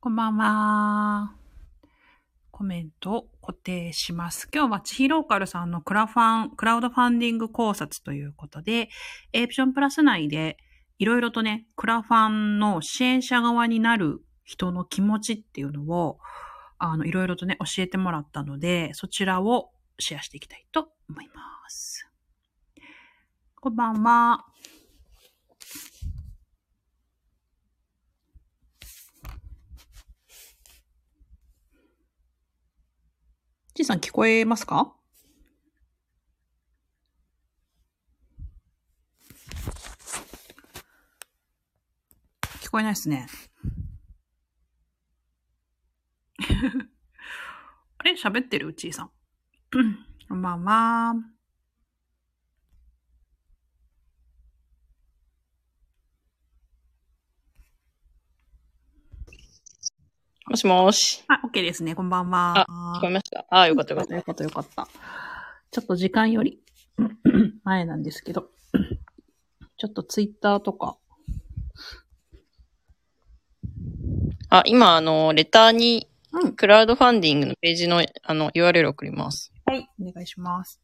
こんばんは。コメントを固定します。今日は千尋ローカルさんのクラファン、クラウドファンディング考察ということで、エープションプラス内でいろいろとね、クラファンの支援者側になる人の気持ちっていうのを、あの、いろいろとね、教えてもらったので、そちらをシェアしていきたいと思います。こんばんは。ちいさん聞こえますか？聞こえないですね。あれ？喋ってる？ちいさん。こんばんは。もしもし。あ、OK ですね。こんばんは。聞こえました？ああ、よかったよかった。よかったよかった。ちょっと時間より 前なんですけど、ちょっとツイッターとか、あ、今、あの、レターに、うん。クラウドファンディングのページの、あの、URL 送ります。はい。お願いします。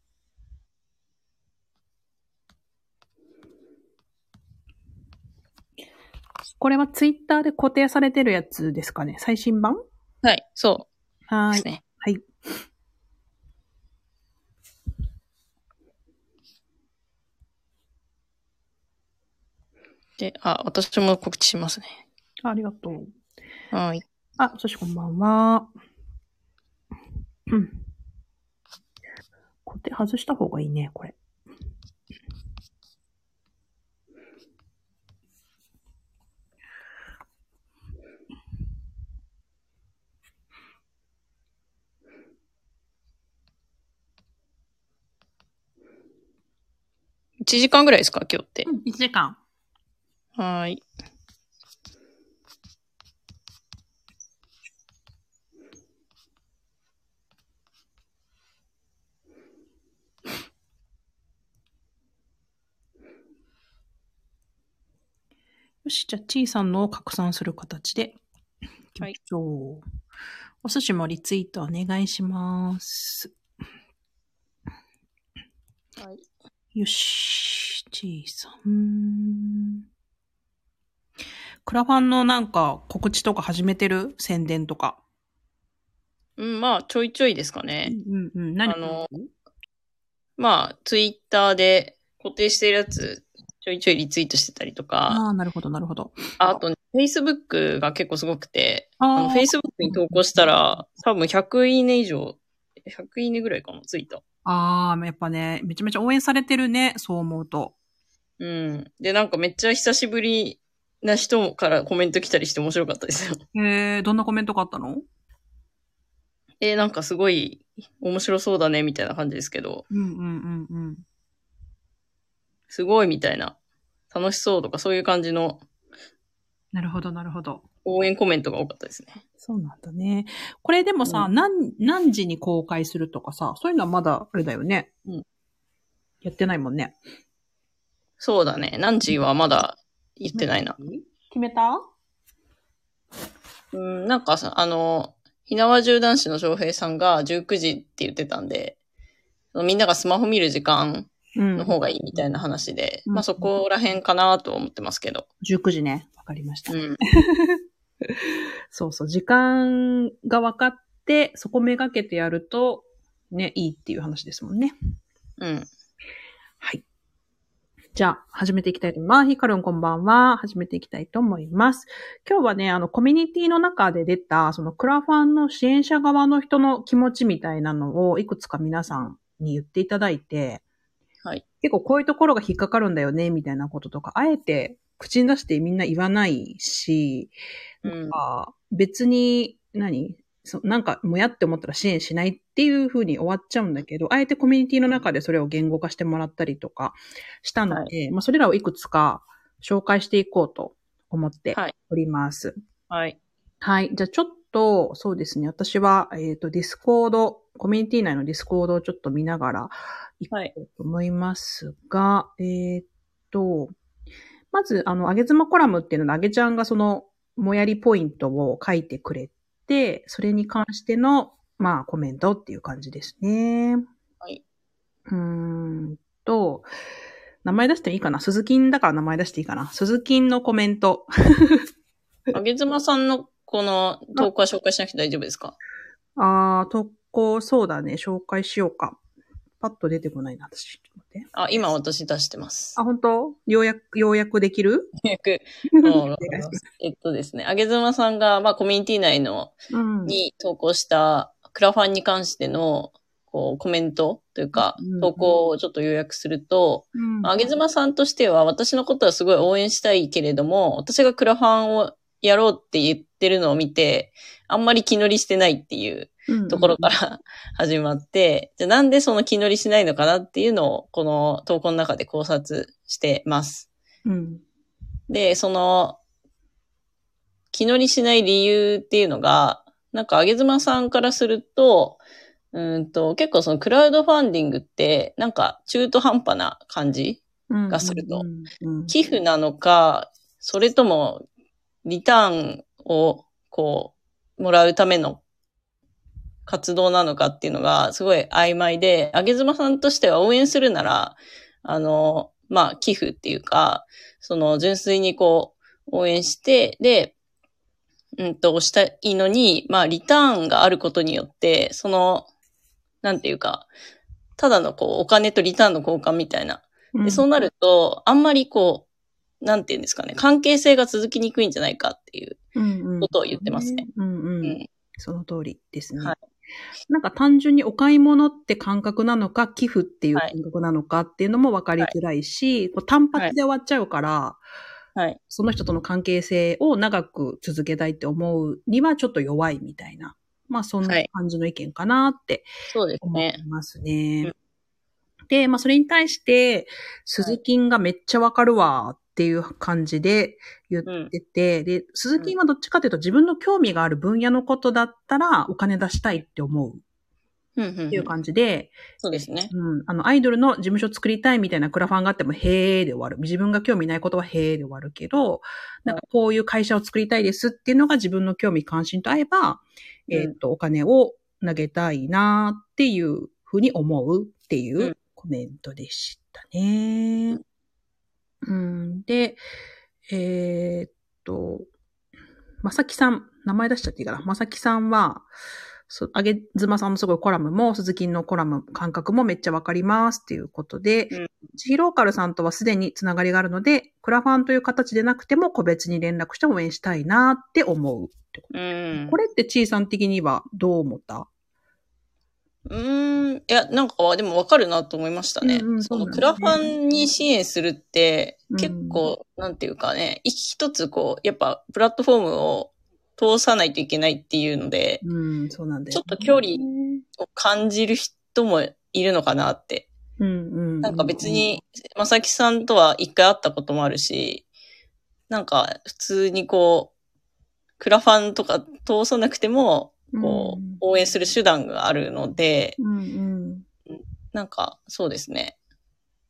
これはツイッターで固定されてるやつですかね？最新版？はい、そはーい。うですね。はい。で、あ、私も告知しますね。ありがとう。はい。あ、そしてこんばんは。うん。固定外した方がいいね、これ。1時間ぐらいですか今日って？う。ん、1時間。はーい。よし、じゃあ、ちいさんのを拡散する形で。はい。お寿司もリツイートお願いします。はい。よし、ちいさん。クラファンのなんか告知とか始めてる？宣伝とか。うん、まあ、ちょいちょいですかね。うんうん。何あのまあ、ツイッターで固定してるやつ、ちょいちょいリツイートしてたりとか、ああ、なるほど、なるほど。ああと、ね、Facebook が結構すごくて、あの、Facebook に投稿したら、多分100いいね以上、100いいねぐらいかな、ついた。ああ、やっぱね、めちゃめちゃ応援されてるね、そう思うと。うん。で、なんかめっちゃ久しぶりな人からコメント来たりして面白かったですよ。えー、どんなコメントがあったの？えーなんかすごい面白そうだね、みたいな感じですけど、うんうんうんうん。すごいみたいな、楽しそうとかそういう感じのなるほど、なるほど。応援コメントが多かったですね。そうなんだね。これでもさ、う何、何時に公開するとかさ、そういうのはまだあれだよね。うんやってないもんね。そうだね。何時はまだ言ってないな。決めた？うん、なんかさ、あの、ひなわ銃男子の翔平さんが19時って言ってたんで、みんながスマホ見る時間うん。の方がいいみたいな話で、うんまあそこら辺かなと思ってますけど。19時ね。わかりました。うん。そうそう。時間が分かって、そこめがけてやると、ね、いいっていう話ですもんね。うん。はい。じゃあ、始めていきたいと思います。ヒカルンこんばんは。始めていきたいと思います。今日はね、あの、コミュニティの中で出た、そのクラファンの支援者側の人の気持ちみたいなのを、いくつか皆さんに言っていただいて、はい。結構こういうところが引っかかるんだよね、みたいなこととか、あえて口に出してみんな言わないし、うん。あ別に何、そなんか、もやって思ったら支援しないっていう風に終わっちゃうんだけど、あえてコミュニティの中でそれを言語化してもらったりとかしたので、まあ、それらをいくつか紹介していこうと思ってはいおります。はい。はい。じゃあちょっと、そうですね。私は、えっ、と、 Discord、コミュニティ内のディスコードをちょっと見ながらいこうと思いますが、えっ、と、まず、あの、あげ妻コラムっていうので、あげちゃんがその、もやりポイントを書いてくれて、それに関しての、まあ、コメントっていう感じですね。はい。うーんと、名前出してもいいかな？鈴金だから名前出していいかな？鈴金のコメント。あげずまさんのこの投稿は紹介しなくて大丈夫ですか？あー、投稿、そうだね。紹介しようか。パッと出てこないな、私。ちょっと待って。あ、今私出してます。あ、本当？ようやく、ようやくできる？早く おもう願いしますえっとですね、あげずまさんが、まあ、コミュニティ内の、うん。に投稿したクラファンに関しての、こう、コメントというかうん、投稿をちょっと要約すると、うんあげずまさんとしては、私のことはすごい応援したいけれども、私がクラファンをやろうって言ってるのを見て、あんまり気乗りしてないっていうところから始まって、じゃあなんでその気乗りしないのかなっていうのを、この投稿の中で考察してます。うん。で、その、気乗りしない理由っていうのが、なんか、あげずまさんからすると、うーんと、結構そのクラウドファンディングって、なんか中途半端な感じうん。がすると寄付なのか、それとも、リターンを、こう、もらうための活動なのかっていうのが、すごい曖昧で、あげずまさんとしては応援するなら、あの、まあ、寄付っていうか、その、純粋にこう、応援して、で、うんと、したいのに、まあ、リターンがあることによって、その、なんていうか、ただのこう、お金とリターンの交換みたいな。で、そうなると、あんまりこう、なんていうんですかね、関係性が続きにくいんじゃないかっていう。うんことを言ってますね。。うんうん。うんその通りですね。はいなんか単純にお買い物って感覚なのか、寄付っていうはい感覚なのかっていうのも分かりづらいし、こう単発で終わっちゃうから、はい。その人との関係性を長く続けたいって思うにはちょっと弱いみたいな。まあそんなはい感じの意見かなってそうです思いね。ますね。うんで、まあそれに対して、鈴金がめっちゃわかるわっていう感じで言ってて、で、鈴金はどっちかというと自分の興味がある分野のことだったらお金出したいって思う。うんうんうん。っていう感じで、そうですね。うん、あの、アイドルの事務所作りたいみたいなクラファンがあっても、へーで終わる。自分が興味ないことはへーで終わるけど、なんかこういう会社を作りたいですっていうのが自分の興味関心と合えば、うん。えっ、と、お金を投げたいなっていうふうに思うっていううん。コメントでしたね。うん、で、えーっと、まさきさん、名前出しちゃっていいかな。まさきさんは、そあげずまさんのすごいコラムも、鈴木のコラム感覚もめっちゃわかりますっていうことで、うんジヒローカルさんとはすでにつながりがあるので、クラファンという形でなくても個別に連絡して応援したいなって思うってこうんと。こ。れってちいさん的にはどう思った？うーん。いや、なんか、でもわかるなと思いましたね。うんうんそそうなんだねのクラファンに支援するって、うん結構、なんていうかね、一つこう、やっぱ、プラットフォームを通さないといけないっていうので、うん、そうなんだよ、ちょっと距離を感じる人もいるのかなってうんうん。なんか別に、まさきさんとは一回会ったこともあるし、なんか普通にこう、クラファンとか通さなくても、こう、応援する手段があるので、うんうん。なんかそうですね。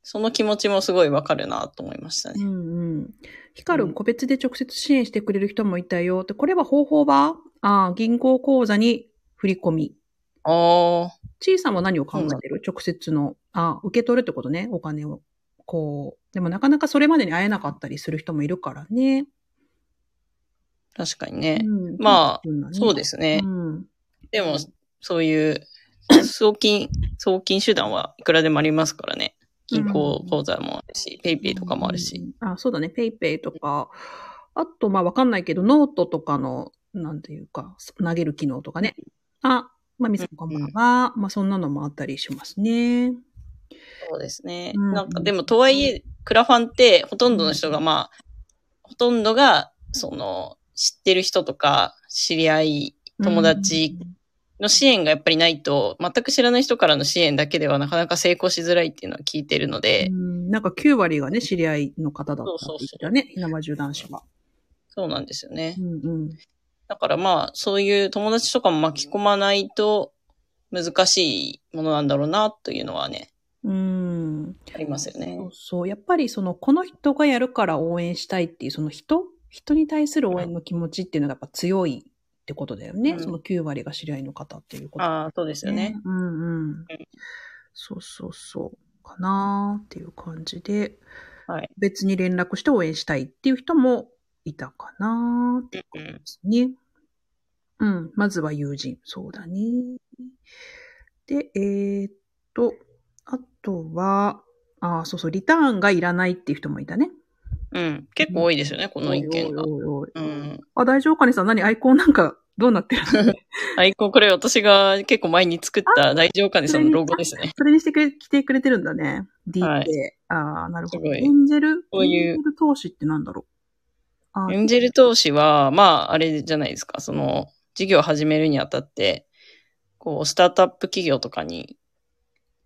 その気持ちもすごいわかるなと思いましたね。うんうん。ヒカルン個別で直接支援してくれる人もいたよって、これは方法はああ、銀行口座に振り込み。ああ、ちいさんは何を考えてる？直接の。ああ、受け取るってことね、お金を。こう。でもなかなかそれまでに会えなかったりする人もいるからね。確かにね。うんまあ、あそうですね。うん。でも、そういう、送金、送金手段はいくらでもありますからね。銀行口座もあるし、 PayPayとかもあるし。うん。あ、そうだね。 PayPayとか。あと、まあわかんないけど、ノートとかの、なんていうか、投げる機能とかね。あ、まあ、みさんこんばんは。まあ、そんなのもあったりしますね。そうですね。うんなんか、でも、とはいえ、クラファンって、ほとんどの人が、まあ、ほとんどが、その、知ってる人とか、知り合い、友達の支援がやっぱりないと、全く知らない人からの支援だけではなかなか成功しづらいっていうのは聞いてるので、うん、なんか9割がね、知り合いの方だったってそうそうそう言ったね。ひなまじゅ男子は。そうなんですよねう。んうん。だからまあ、そういう友達とかも巻き込まないと難しいものなんだろうな、というのはね、うん。ありますよねそう。そう。やっぱりその、この人がやるから応援したいっていう、その人人に対する応援の気持ちっていうのがやっぱ強いってことだよね。うんその9割が知り合いの方っていうこと、ああ、そうですよね。。うんうん。そうそうそう。かなーっていう感じで、はい。別に連絡して応援したいっていう人もいたかなーっていううんですね。うん。まずは友人。そうだね。で、えーっと、あとは、あーそうそう、リターンがいらないっていう人もいたね。うん。結構多いですよね、この意見が。おいおいうん。あ、大丈夫かねさん、何？アイコンなんか、どうなってるの？アイコン、これ私が結構前に作った大丈夫かねさんのロゴですね。それにしてくれ、来てくれてるんだね。D って。はいああ、なるほど。エンジェル、こういうエンジェル投資ってなんだろう？エンジェル投資は、まあ、あれじゃないですか。その、事業を始めるにあたって、こう、スタートアップ企業とかに、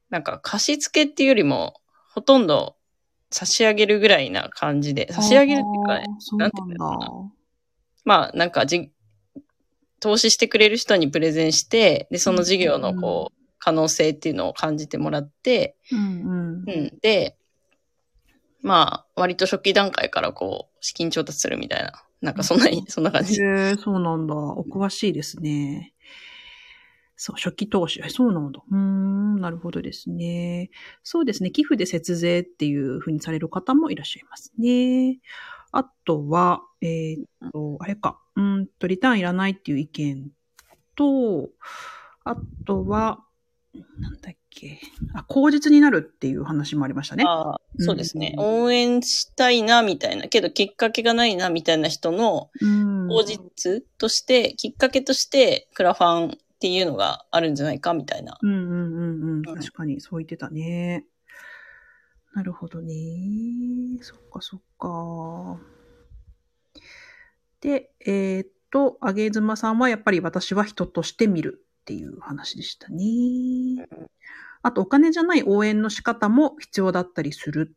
なんか貸し付けっていうよりも、ほとんど差し上げるぐらいな感じで、差し上げるっていうかね、なんていうのかまあ、なんかじ、投資してくれる人にプレゼンして、で、その事業のこう、可能性っていうのを感じてもらって、うんうん。うん。で、まあ、割と初期段階からこう、資金調達するみたいな、なんかそんなに、そんな感じ。へえ、そうなんだ。お詳しいですね。そう、初期投資。えそうなんだ。うーん、なるほどですね。そうですね。寄付で節税っていうふうにされる方もいらっしゃいますね。あとは、えーっと、あれか。うーんと、リターンいらないっていう意見と、あとは、なんだっけ。あ、口実になるっていう話もありましたね。ああ、そうですね。うん応援したいな、みたいな、けどきっかけがないな、みたいな人の、うん。口実として、きっかけとして、クラファンっていうのがあるんじゃないか、みたいな。うんうんうんうん。うん確かに、そう言ってたね。なるほどね。そっかそっか。で、えーっと、あげずまさんはやっぱり私は人として見るっていう話でしたね。あと、お金じゃない応援の仕方も必要だったりする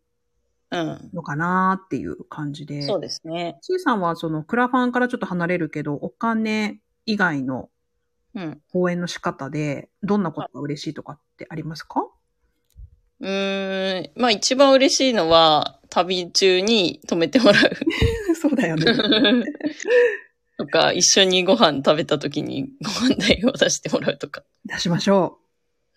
うん。のかなっていう感じで。そうですね。ちいさんはそのクラファンからちょっと離れるけど、お金以外のうん。応援の仕方で、どんなことが嬉しいとかってありますか？うーん。まあ一番嬉しいのは、旅中に泊めてもらう。そうだよね。とか、一緒にご飯食べた時にご飯代を出してもらうとか。出しましょ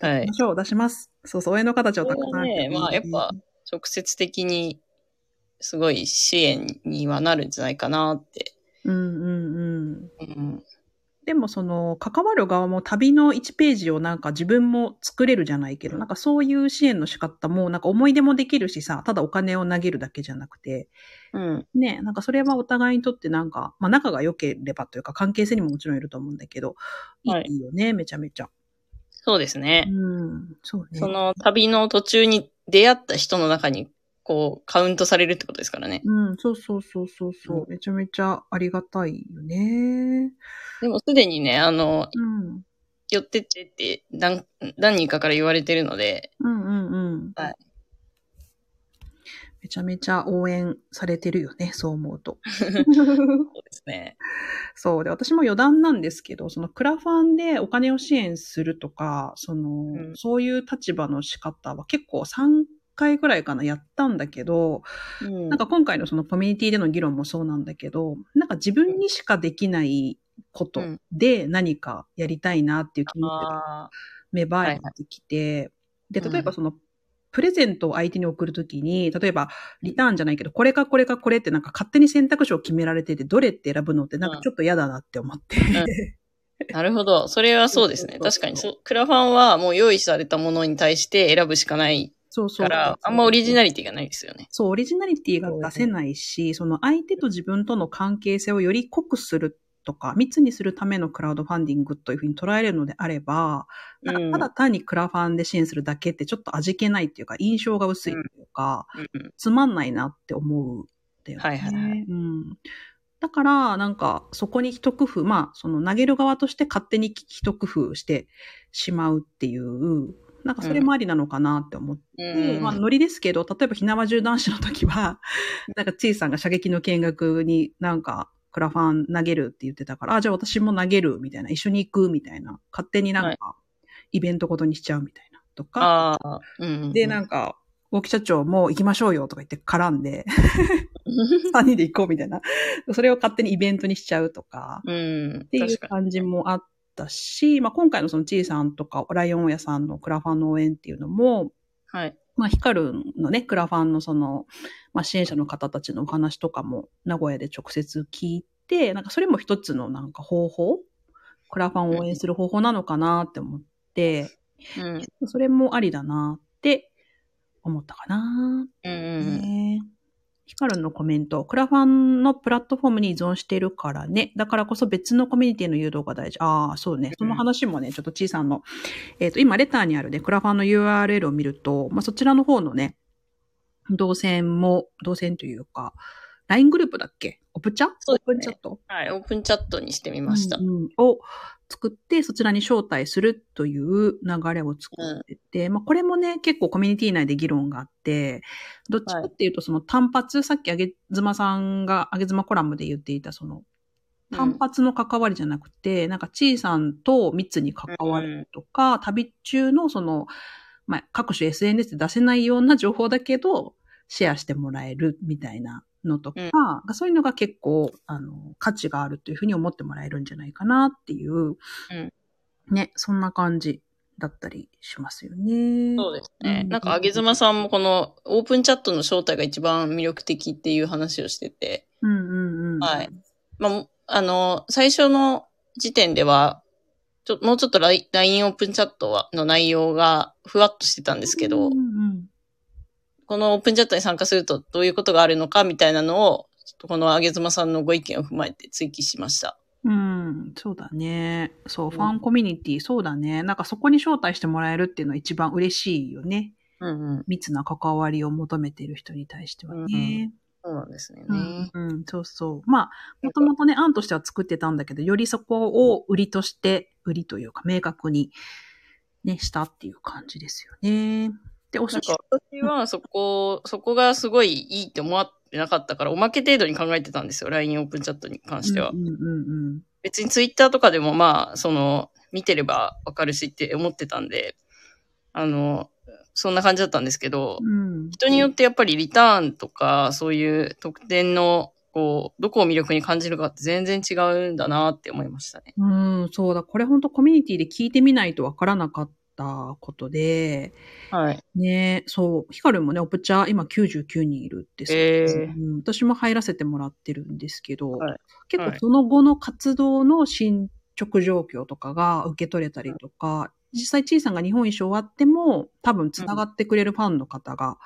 う。はい出しま。しょう、出します。そうそう、応援の形をたくさん。ねまあやっぱ直接的に、すごい支援にはなるんじゃないかなって。うんうんうん。うん。でもその、関わる側も旅の1ページをなんか自分も作れるじゃないけど、なんかそういう支援の仕方も、なんか思い出もできるしさ、ただお金を投げるだけじゃなくて、うん。ね、なんかそれはお互いにとってなんか、まあ仲が良ければというか関係性にももちろんいると思うんだけど、いはいいよね、めちゃめちゃ。そうですね。うん、そうね。その旅の途中に出会った人の中に、こう、カウントされるってことですからね。うん、そうそうそうそうそう、うんめちゃめちゃありがたいよね。でもすでにね、あの、うん。寄ってってって何何人かから言われてるので、うんうんうん。はい。めちゃめちゃ応援されてるよね、そう思うと。そうですね。そう。で、私も余談なんですけど、そのクラファンでお金を支援するとか、その、んそういう立場の仕方は結構3回ぐらいかな、やったんだけど、うんなんか今回のそのコミュニティでの議論もそうなんだけど、なんか自分にしかできないことで何かやりたいなっていう気持ちがあ芽生えてきて、で、うん例えばその、プレゼントを相手に送るときに、例えば、リターンじゃないけど、これかこれかこれってなんか勝手に選択肢を決められてて、どれって選ぶのってなんかちょっと嫌だなって思って。ーなるほど。それはそうですね。確かにそう。クラファンはもう用意されたものに対して選ぶしかないそうそう。から、あんまオリジナリティがないですよね。そう、オリジナリティが出せないし、その相手と自分との関係性をより濃くするとか、密にするためのクラウドファンディングというふうに捉えれるのであれば、なんかただ単にクラファンで支援するだけってちょっと味気ないっていうか、印象が薄いというか、うん。つまんないなって思うんだよね。はいはいはいうん。だから、なんか、そこに一工夫、まあ、その投げる側として勝手に一工夫してしまうっていう、なんかそれもありなのかなって思って、うんまあ、ノリですけど、例えば、ひなわ銃男子の時は、なんか、ちいさんが射撃の見学になんか、クラファン投げるって言ってたから、あ、じゃあ私も投げるみたいな、一緒に行くみたいな、勝手になんか、イベントごとにしちゃうみたいな、とか、ああ、うん。で、なんか、大木社長も行きましょうよとか言って絡んで、3人で行こうみたいな。それを勝手にイベントにしちゃうとか、うん。っていう感じもあったし、まあ今回のそのちいさんとかライオン親さんのクラファンの応援っていうのも、に。はい。まあヒカルのね、クラファンのその、まあ支援者の方たちのお話とかも名古屋で直接聞いて、なんかそれも一つのなんか方法クラファンを応援する方法なのかなって思って、うん。それもありだなって思ったかな。うんうんねヒカルンのコメント、クラファンのプラットフォームに依存しているからね。だからこそ別のコミュニティの誘導が大事。ああ、そうね。その話もね、ちょっとちいさんの、えっ、と、今、レターにあるね、クラファンの URL を見ると、まあ、そちらの方のね、動線も、動線というか、LINE グループだっけ？オプチャそうですねオープンチャット？はい。オープンチャットにしてみました。うんうんを作って、そちらに招待するという流れを作ってて、まあこれもね、結構コミュニティ内で議論があって、どっちかっていうとその単発、さっきあげずまさんが、あげずまコラムで言っていたその、単発の関わりじゃなくて、なんか、ちいさんと密に関わるとか、旅中のその、まあ、各種 SNS で出せないような情報だけど、シェアしてもらえるみたいなのとか、うんそういうのが結構、あの、価値があるというふうに思ってもらえるんじゃないかなっていう、ね、そんな感じだったりしますよね。そうですね。うんなんか、あげずまさんもこのオープンチャットの招待が一番魅力的っていう話をしてて、うんうんうん。はい。まあも、あの、最初の時点では、ちょ、もうちょっと LINE オープンチャットはの内容がふわっとしてたんですけど、うんうんこのオープンチャットに参加するとどういうことがあるのかみたいなのを、ちょっとこのあげずまさんのご意見を踏まえて追記しました。うん、そうだね。そう、んファンコミュニティ、そうだね。なんかそこに招待してもらえるっていうのは一番嬉しいよね。うんうん。密な関わりを求めている人に対してはね。そうなんですね。うん、うん、そうそう。まあ、もともとね、案としては作ってたんだけど、よりそこを売りとして、売りというか明確にね、したっていう感じですよね。で、お寿司なんか、私はそこ、そこがすごいいいって思ってなかったから、おまけ程度に考えてたんですよ。LINE オープンチャットに関しては。うんうんうん別にツイッターとかでもまあ、その、見てればわかるしって思ってたんで、あの、そんな感じだったんですけど、うん。人によってやっぱりリターンとか、そういう特典の、こう、どこを魅力に感じるかって全然違うんだなって思いましたね。うん、そうだ。これ本当コミュニティで聞いてみないとわからなかったことで、はい。ねそう、ヒカルンもね、オプチャ今99人いるってさえーうん、私も入らせてもらってるんですけど、はい結構その後の活動の進捗状況とかが受け取れたりとか、実際、ちいさんが日本一周終わっても、多分繋がってくれるファンの方が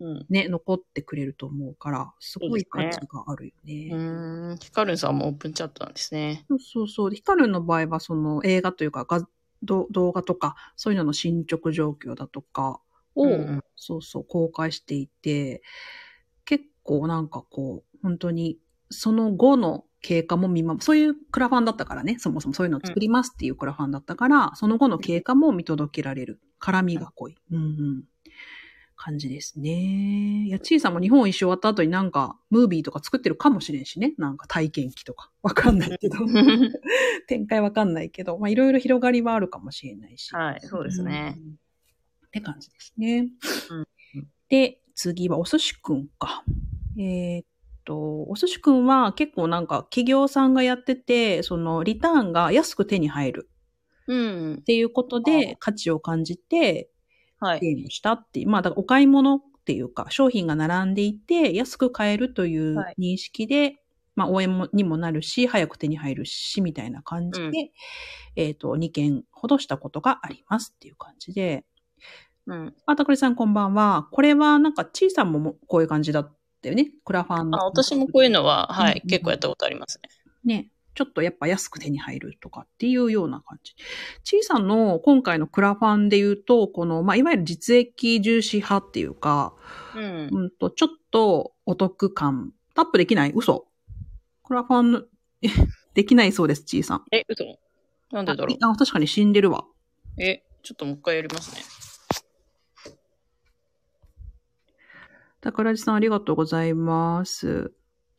うん。ね、残ってくれると思うから、すごい価値があるよね。うーん。ヒカルンさんもオープンチャットなんですね。そうそうそう。でヒカルンの場合は、その映画というか動画とか、そういうのの進捗状況だとかを、うんうんそうそう、公開していて、結構なんかこう、本当に、その後の経過も見守そういうクラファンだったからね、そもそもそういうのを作りますっていうクラファンだったから、その後の経過も見届けられる。絡みが濃い。うんうん。感じですね。いや、ちいさんも日本一周終わった後になんか、ムービーとか作ってるかもしれんしね。なんか体験記とか。わかんないけど。展開わかんないけど、まあいろいろ広がりはあるかもしれないし。はい、そうですね。うん。って感じですね。うんで、次はお寿司くんか。えーっと、お寿司くんは結構なんか企業さんがやってて、そのリターンが安く手に入るうんっ。ていうことで価値を感じてはい。ゲームしたっていう、まあだからお買い物っていうか商品が並んでいて安く買えるというはい認識で、まあ応援もにもなるし、早く手に入るし、みたいな感じで、うんえっ、と、2件ほどしたことがありますっていう感じで、うん。あ、たくりさんこんばんは。これはなんか、ちいさんももこういう感じだったよね。クラファンの。あ、私もこういうのは、はい、うんうん結構やったことありますね。ね。ちょっとやっぱ安く手に入るとかっていうような感じ。ちいさんの今回のクラファンで言うと、この、まあ、いわゆる実益重視派っていうか、うん。うんと、ちょっとお得感。タップできない？嘘。クラファン できないそうです、ちいさん。え、嘘？なんでだろう？あ、確かに死んでるわ。え、ちょっともう一回やりますね。桜地さんありがとうございます。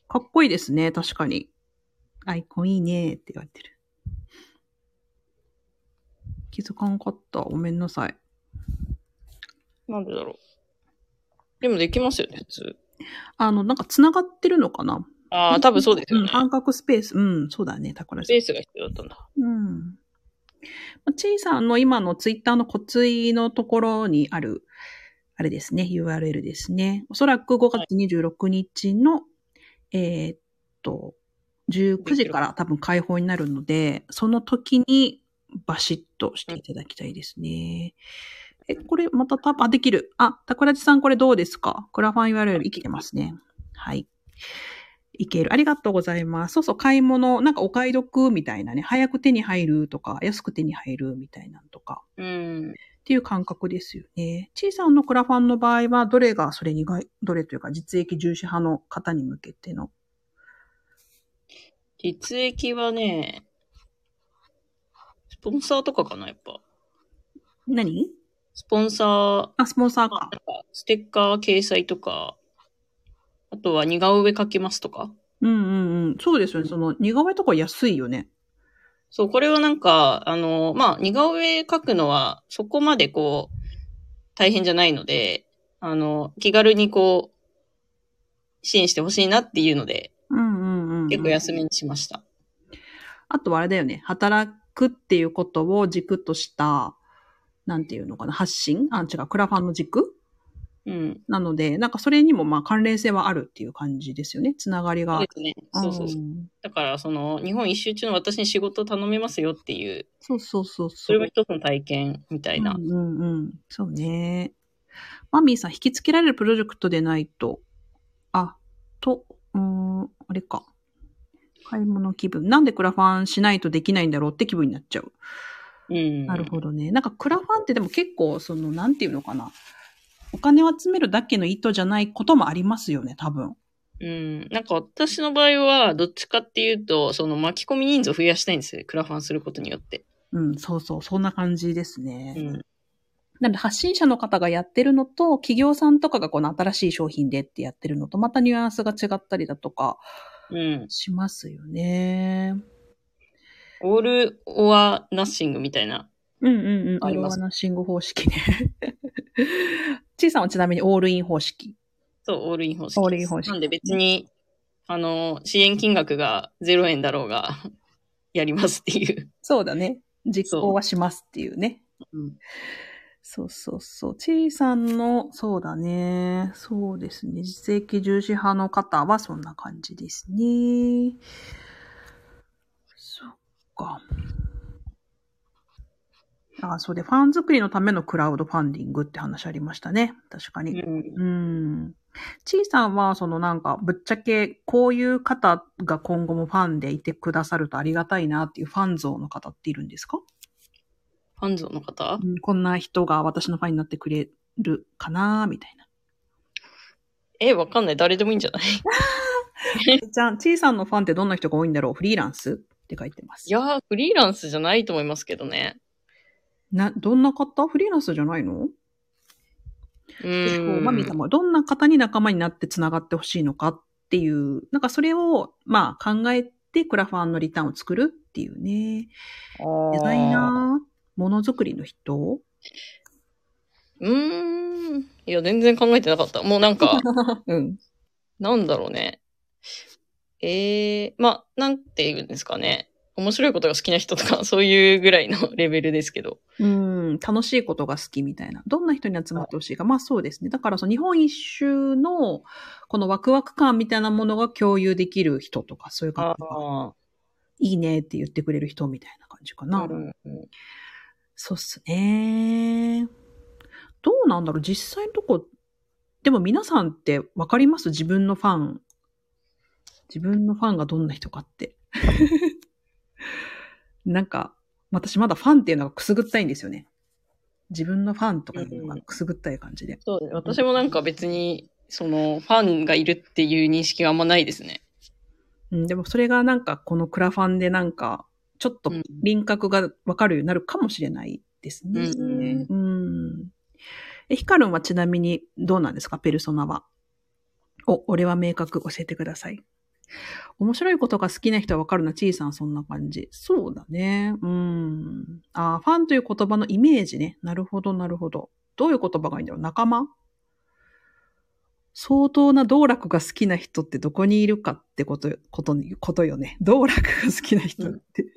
かっこいいですね、確かに。アイコンいいねって言われてる。気づかんかった。ごめんなさい。なんでだろう。でもできますよね、普通。あの、なんか繋がってるのかな？ああ、多分そうですよん、ね。半角スペース。うん、そうだね、桜さん。スペースが必要だったんだ。うん。まあチーさんの今のツイッターの骨髄のところにある、あれですね、URL ですね。おそらく5月26日の、えーっと、19時から多分開放になるので、その時にバシッとしていただきたいですね。え、これまたタあ、できる。あ、桜地さんこれどうですか？クラファン URL 生きてますね。はい。いける。ありがとうございます。そうそう、買い物、なんかお買い得みたいなね、早く手に入るとか、安く手に入るみたいなのとか、うん。っていう感覚ですよね。小さんのクラファンの場合は、どれがそれにが、どれというか、実益重視派の方に向けての。実益はね、スポンサーとかかな、やっぱ。何？スポンサー、あ、スポンサーまあか。なんかステッカー掲載とか、あとは似顔絵描けますとか。うんうんうん。そうですよね。その、似顔絵とか安いよね。そう、これはなんか、あの、まあ、似顔絵描くのは、そこまでこう、大変じゃないので、あの、気軽にこう、支援してほしいなっていうので。結構安めにしました。あとはあれだよね。働くっていうことを軸とした、なんていうのかな、発信？あ、違う、クラファンの軸？うん。なので、なんかそれにもまあ関連性はあるっていう感じですよね。つながりが。そうですね。そうそうそう。んだから、その、日本一周中の私に仕事頼めますよっていう、そうそうそうそう。それも一つの体験みたいな。うんうんうん。そうね。マミーさん、引きつけられるプロジェクトでないと、あ、と、うーん、あれか。買い物気分。なんでクラファンしないとできないんだろうって気分になっちゃう。うん。なるほどね。なんかクラファンってでも結構、その、なんていうのかな。お金を集めるだけの意図じゃないこともありますよね、多分。うん。なんか私の場合は、どっちかっていうと、その巻き込み人数を増やしたいんですよ。クラファンすることによって。うん、そうそう、そんな感じですね。うん。なので、発信者の方がやってるのと、企業さんとかがこの新しい商品でってやってるのと、またニュアンスが違ったりだとかうん。しますよね。オールオアナッシングみたいな。うんうんうん。ありますオールナッシング方式ね。ちいさんはちなみにオールイン方式。そう、オールイン方式。オールイン方式なんで別に、あの、支援金額が0円だろうが、やりますっていう。そうだね。実行はしますっていうね。うん。そうそうそう。ちいさんの、そうだね。そうですね。実益重視派の方はそんな感じですね。そっか。あ、そうで、ファン作りのためのクラウドファンディングって話ありましたね。確かに。うん。うん。ちいさんは、そのなんか、ぶっちゃけ、こういう方が今後もファンでいてくださるとありがたいなっていうファン像の方っているんですか？ファンゾの方？うんこんな人が私のファンになってくれるかなみたいな。え、わかんない。誰でもいいんじゃない？じゃあ、ちいさんのファンってどんな人が多いんだろう？フリーランス？って書いてます。いやー、フリーランスじゃないと思いますけどね。な、どんな方？フリーランスじゃないの？うんマミーさんもどんな方に仲間になって繋がってほしいのかっていう、なんかそれを、まあ考えてクラファンのリターンを作るっていうね。デザイナーものづくりの人？うーん。いや、全然考えてなかった。もうなんか、うん。なんだろうね。ええまあ、なんて言うんですかね。面白いことが好きな人とか、そういうぐらいのレベルですけど。うん、楽しいことが好きみたいな。どんな人に集まってほしいか。まあそうですね。だからその日本一周のこのワクワク感みたいなものが共有できる人とか、そういう方があいいねって言ってくれる人みたいな感じかあ。な。うんそうっすね。どうなんだろう？実際のとこ、でも皆さんってわかります？自分のファン。自分のファンがどんな人かって。なんか、私まだファンっていうのがくすぐったいんですよね。自分のファンとかいうのがくすぐったい感じで。そうです。私もなんか別に、その、ファンがいるっていう認識があんまないですね。うん、でもそれがなんかこのクラファンでなんか、ちょっとうん輪郭がわかるようになるかもしれないですね。うんうん。え、ヒカルンはちなみにどうなんですか？ペルソナは。お、俺は明確教えてください。面白いことが好きな人はわかるな、ちいさんそんな感じ。そうだね。うん。あファンという言葉のイメージね。なるほど、なるほど。どういう言葉がいいんだろう？仲間？相当な道楽が好きな人ってどこにいるかってこと、ことに、ことよね。道楽が好きな人って。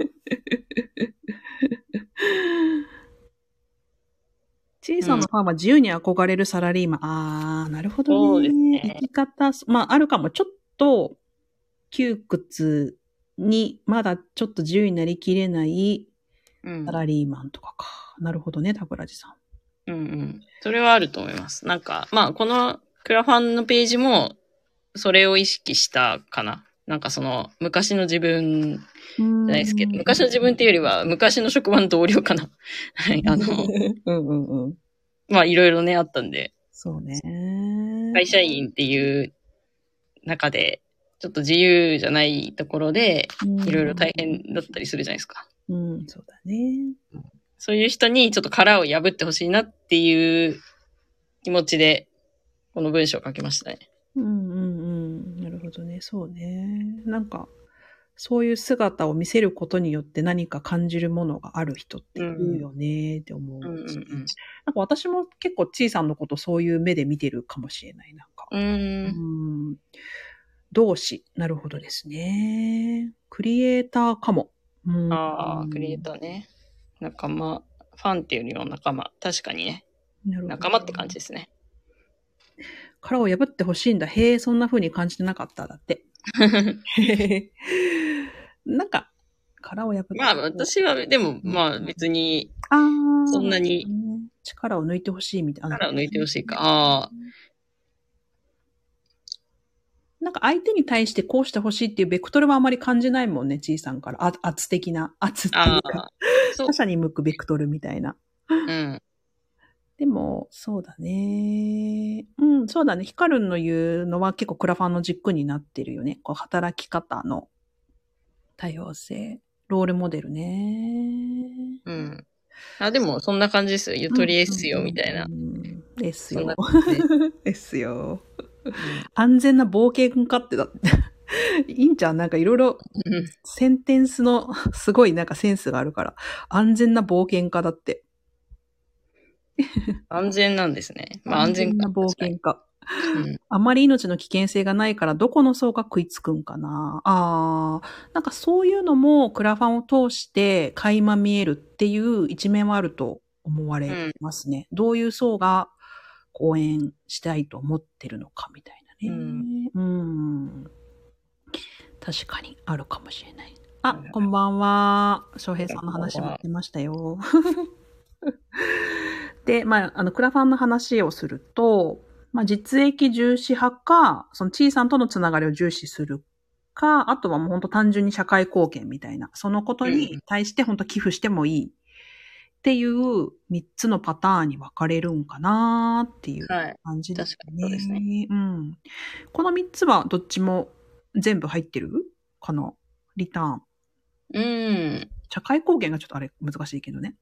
小さなファンは自由に憧れるサラリーマン。あー、なるほどね。そうですね生き方、まあ、あるかも。ちょっと、窮屈に、まだちょっと自由になりきれないうんサ。ラリーマンとかか。なるほどね、タブラジさん。うんうん。それはあると思います。なんか、まあ、このクラファンのページも、それを意識したかな。なんかその、昔の自分じゃないですけど、昔の自分っていうよりは、昔の職場の同僚かな。はい。あの、うんうんうん。まあ、いろいろね、あったんで、そうね。会社員っていう中で、ちょっと自由じゃないところで、いろいろ大変だったりするじゃないですか。うん、そうだね。そういう人にちょっと殻を破ってほしいなっていう気持ちで、この文章を書きましたね。うんうんうん。なるほどね。そうね。なんか、そういう姿を見せることによって何か感じるものがある人っているよねって思う。うんうんうん。なんか私も結構ちいさんのことそういう目で見てるかもしれない。なんか。うんん。同志。なるほどですね。クリエイターかも。うんああ、クリエイターね。仲間、ファンっていうよりは仲間。確かにね。なるほど仲間って感じですね。殻を破ってほしいんだ。へえ、そんな風に感じてなかった。だって。なんか、殻を破って。まあ、私は、でも、まあ、別に、そんなに力を抜いてほしいみたいな。力を抜いてほしいか。ああ。なんか相手に対してこうしてほしいっていうベクトルはあまり感じないもんね、ちいさんから。あ圧的な。圧っていうあか他。者に向くベクトルみたいな。うん。でも、そうだね。うん、そうだね。ヒカルンの言うのは結構クラファンの軸になってるよね。こう、働き方の多様性。ロールモデルね。うん。あ、でも、そんな感じですよ。ゆとりですよ、みたいなう。ん。ですよで。ですよ。安全な冒険家ってだって。いいんちゃんなんかいろいろうんセンテンスのすごいなんかセンスがあるから。安全な冒険家だって。安全なんですね。まあ、安全か。な冒険家。うんあまり命の危険性がないからどこの層が食いつくんかな。ああ、なんかそういうのもクラファンを通して垣間見えるっていう一面はあると思われますね。どういう層が講演したいと思ってるのかみたいなね。うん。確かにあるかもしれない。あ、こんばんは。翔平さんの話もってましたよ。で、まあ、あの、クラファンの話をすると、まあ、実益重視派か、その小さんとのつながりを重視するか、あとはもう本当単純に社会貢献みたいな、そのことに対して本当寄付してもいいっていう三つのパターンに分かれるんかなっていうはい。感じです確かにそうですねうん。この三つはどっちも全部入ってる？かなリターン。うん。社会貢献がちょっとあれ難しいけどね。